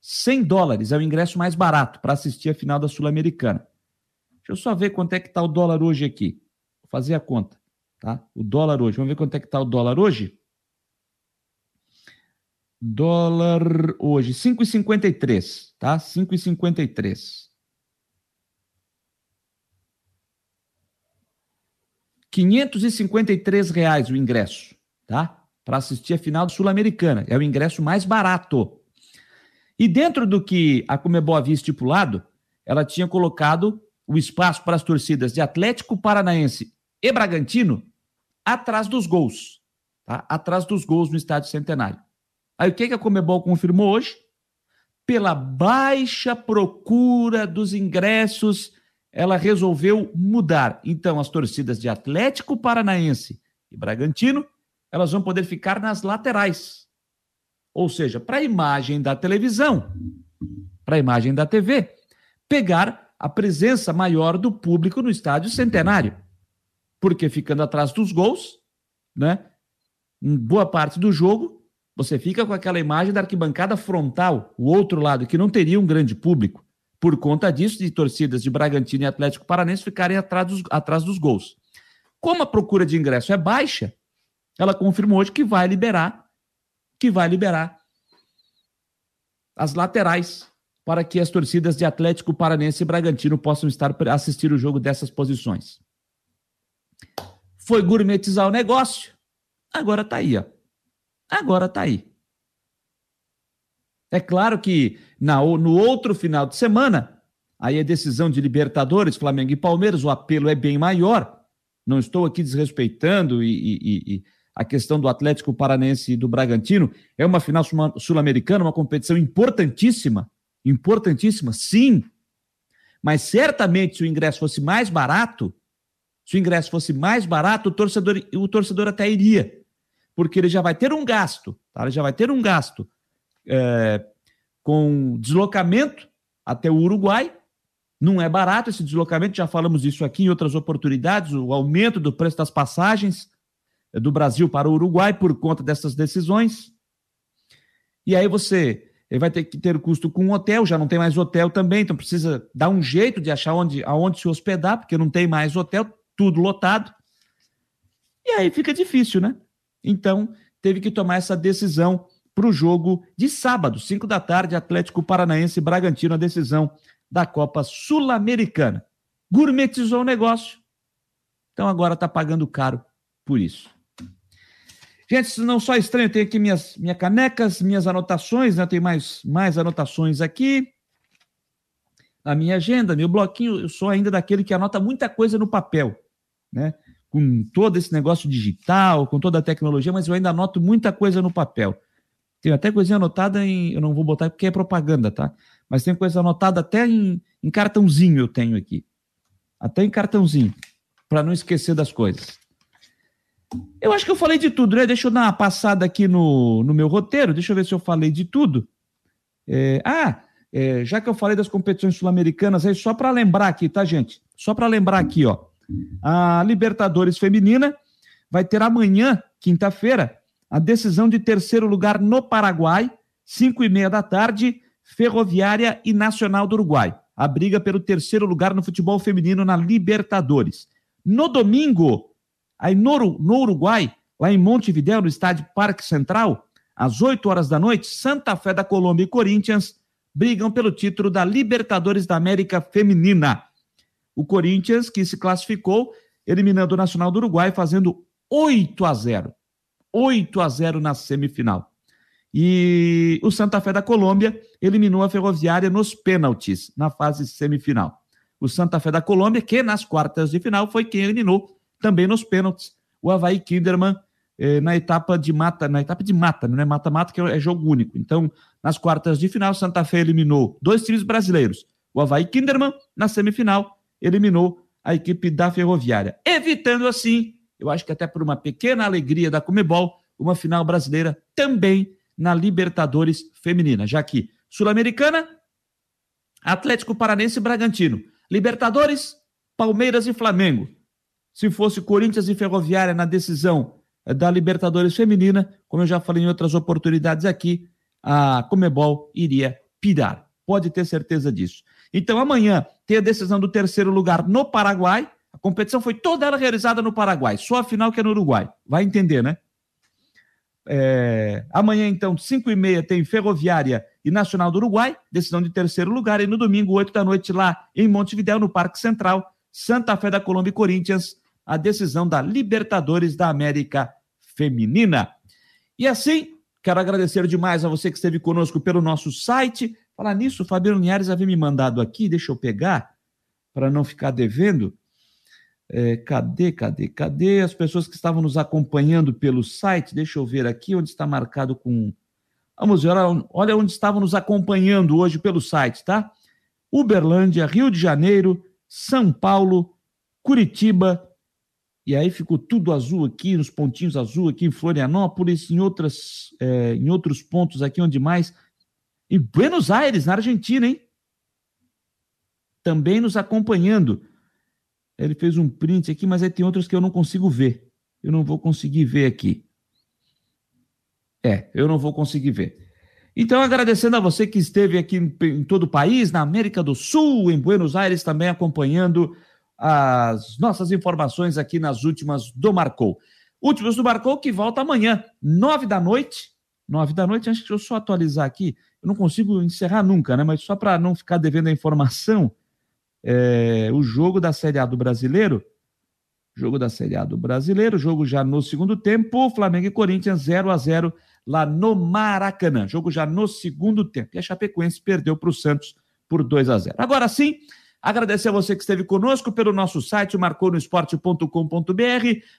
100 dólares é o ingresso mais barato para assistir a final da Sul-Americana. Deixa eu só ver quanto é que está o dólar hoje aqui fazer a conta, tá? O dólar hoje. Vamos ver quanto é que está o dólar hoje? Dólar hoje, 5,53, tá? 5,53. 553 reais o ingresso, tá? Para assistir a final sul-americana. É o ingresso mais barato. E dentro do que a Comebol havia estipulado, ela tinha colocado o espaço para as torcidas de Atlético Paranaense e Bragantino atrás dos gols, tá? Atrás dos gols no Estádio Centenário. Aí o que, a Comebol confirmou hoje? Pela baixa procura dos ingressos, ela resolveu mudar. Então, as torcidas de Atlético Paranaense e Bragantino, elas vão poder ficar nas laterais. Ou seja, para a imagem da televisão, para a imagem da TV, pegar a presença maior do público no estádio centenário porque ficando atrás dos gols, né? Em boa parte do jogo, você fica com aquela imagem da arquibancada frontal, o outro lado, que não teria um grande público. Por conta disso, de torcidas de Bragantino e Atlético Paranense ficarem atrás dos, atrás dos gols. Como a procura de ingresso é baixa, ela confirmou hoje que vai liberar, que vai liberar as laterais para que as torcidas de Atlético Paranense e Bragantino possam estar assistir o jogo dessas posições. Foi gourmetizar o negócio. Agora tá aí, ó. Agora tá aí. É claro que na, no outro final de semana, aí a decisão de Libertadores, Flamengo e Palmeiras, o apelo é bem maior. Não estou aqui desrespeitando e, e, e a questão do Atlético Paranense e do Bragantino. É uma final sul-americana, uma competição importantíssima. Importantíssima, sim. Mas certamente, se o ingresso fosse mais barato, se o ingresso fosse mais barato, o torcedor, o torcedor até iria, porque ele já vai ter um gasto, tá? ele já vai ter um gasto é, com deslocamento até o Uruguai. Não é barato esse deslocamento, já falamos disso aqui em outras oportunidades, o aumento do preço das passagens é, do Brasil para o Uruguai por conta dessas decisões. E aí você vai ter que ter custo com um hotel, já não tem mais hotel também, então precisa dar um jeito de achar onde, aonde se hospedar, porque não tem mais hotel, tudo lotado. E aí fica difícil, né? Então, teve que tomar essa decisão para o jogo de sábado, 5 da tarde, Atlético Paranaense e Bragantino, a decisão da Copa Sul-Americana. Gourmetizou o negócio. Então agora está pagando caro por isso. Gente, não só estranho, tem aqui minhas, minhas canecas, minhas anotações, né? Tem mais, mais anotações aqui na minha agenda, meu bloquinho, eu sou ainda daquele que anota muita coisa no papel né? Com todo esse negócio digital, com toda a tecnologia, mas eu ainda anoto muita coisa no papel. Tenho até coisinha anotada em. Eu não vou botar porque é propaganda, tá? Mas tem coisa anotada até em, em cartãozinho, eu tenho aqui. Até em cartãozinho, para não esquecer das coisas. Eu acho que eu falei de tudo, né? Deixa eu dar uma passada aqui no, no meu roteiro, deixa eu ver se eu falei de tudo. É, ah, é, já que eu falei das competições sul-americanas, aí só para lembrar aqui, tá, gente? Só para lembrar aqui, ó. A Libertadores Feminina vai ter amanhã, quinta-feira, a decisão de terceiro lugar no Paraguai, 5 e meia da tarde, Ferroviária e Nacional do Uruguai. A briga pelo terceiro lugar no futebol feminino na Libertadores. No domingo, aí no, no Uruguai, lá em Montevideo, no estádio Parque Central, às 8 horas da noite, Santa Fé da Colômbia e Corinthians brigam pelo título da Libertadores da América Feminina. O Corinthians, que se classificou, eliminando o Nacional do Uruguai, fazendo 8 a 0. 8 a 0 na semifinal. E o Santa Fé da Colômbia eliminou a Ferroviária nos pênaltis, na fase semifinal. O Santa Fé da Colômbia, que nas quartas de final foi quem eliminou também nos pênaltis o Havaí Kinderman eh, na etapa de mata, na etapa de mata, não é mata-mata, que é jogo único. Então, nas quartas de final, Santa Fé eliminou dois times brasileiros. O Havaí Kinderman, na semifinal, eliminou a equipe da Ferroviária, evitando assim, eu acho que até por uma pequena alegria da Comebol, uma final brasileira também na Libertadores Feminina, já que Sul-Americana, Atlético Paranense e Bragantino. Libertadores, Palmeiras e Flamengo. Se fosse Corinthians e Ferroviária na decisão eh, da Libertadores Feminina, como eu já falei em outras oportunidades aqui, a Comebol iria pirar. Pode ter certeza disso. Então, amanhã tem a decisão do terceiro lugar no Paraguai. A competição foi toda ela realizada no Paraguai, só a final que é no Uruguai. Vai entender, né? É... Amanhã, então, 5 e meia, tem Ferroviária e Nacional do Uruguai, decisão de terceiro lugar. E no domingo, 8 da noite, lá em Montevidéu, no Parque Central, Santa Fé da Colômbia e Corinthians, a decisão da Libertadores da América Feminina. E assim, quero agradecer demais a você que esteve conosco pelo nosso site. Falar nisso, o Fabiano Linhares havia me mandado aqui, deixa eu pegar, para não ficar devendo. É, cadê, cadê, cadê as pessoas que estavam nos acompanhando pelo site? Deixa eu ver aqui onde está marcado com. Vamos ver, olha onde estavam nos acompanhando hoje pelo site, tá? Uberlândia, Rio de Janeiro, São Paulo, Curitiba, e aí ficou tudo azul aqui, nos pontinhos azul aqui em Florianópolis, em, outras, é, em outros pontos aqui, onde mais? Em Buenos Aires, na Argentina, hein? Também nos acompanhando. Ele fez um print aqui, mas aí tem outros que eu não consigo ver. Eu não vou conseguir ver aqui. É, eu não vou conseguir ver. Então, agradecendo a você que esteve aqui em, em todo o país, na América do Sul, em Buenos Aires, também acompanhando as nossas informações aqui nas últimas do Marcou. Últimas do Marcou que volta amanhã, nove da noite. Nove da noite, acho que eu só atualizar aqui. Eu não consigo encerrar nunca, né? Mas só para não ficar devendo a informação, é, o jogo da Série A do Brasileiro, jogo da Série A do Brasileiro, jogo já no segundo tempo, Flamengo e Corinthians 0 a 0 lá no Maracanã. Jogo já no segundo tempo. E a Chapecoense perdeu para o Santos por 2 a 0. Agora sim, Agradecer a você que esteve conosco pelo nosso site marconosport.com.br,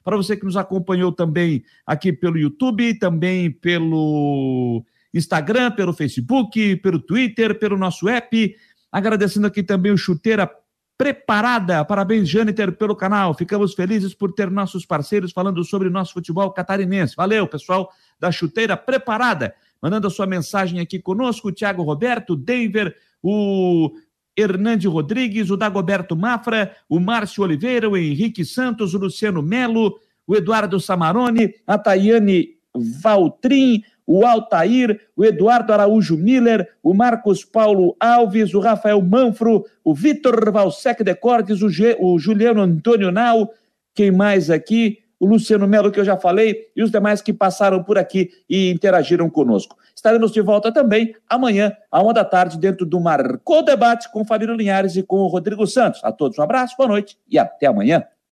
para você que nos acompanhou também aqui pelo YouTube, também pelo Instagram, pelo Facebook, pelo Twitter, pelo nosso app. Agradecendo aqui também o Chuteira Preparada. Parabéns, Jâniter, pelo canal. Ficamos felizes por ter nossos parceiros falando sobre nosso futebol catarinense. Valeu, pessoal da Chuteira Preparada. Mandando a sua mensagem aqui conosco, o Thiago Roberto, Denver, o Hernande Rodrigues, o Dagoberto Mafra, o Márcio Oliveira, o Henrique Santos, o Luciano Melo, o Eduardo Samarone, a Tayane Valtrin, o Altair, o Eduardo Araújo Miller, o Marcos Paulo Alves, o Rafael Manfro, o Vitor Valsec de Cortes, o, o Juliano Antônio Nau, quem mais aqui? O Luciano Melo, que eu já falei, e os demais que passaram por aqui e interagiram conosco. Estaremos de volta também amanhã, à uma da tarde, dentro do Marcou Debate com Fabílio Linhares e com o Rodrigo Santos. A todos um abraço, boa noite e até amanhã.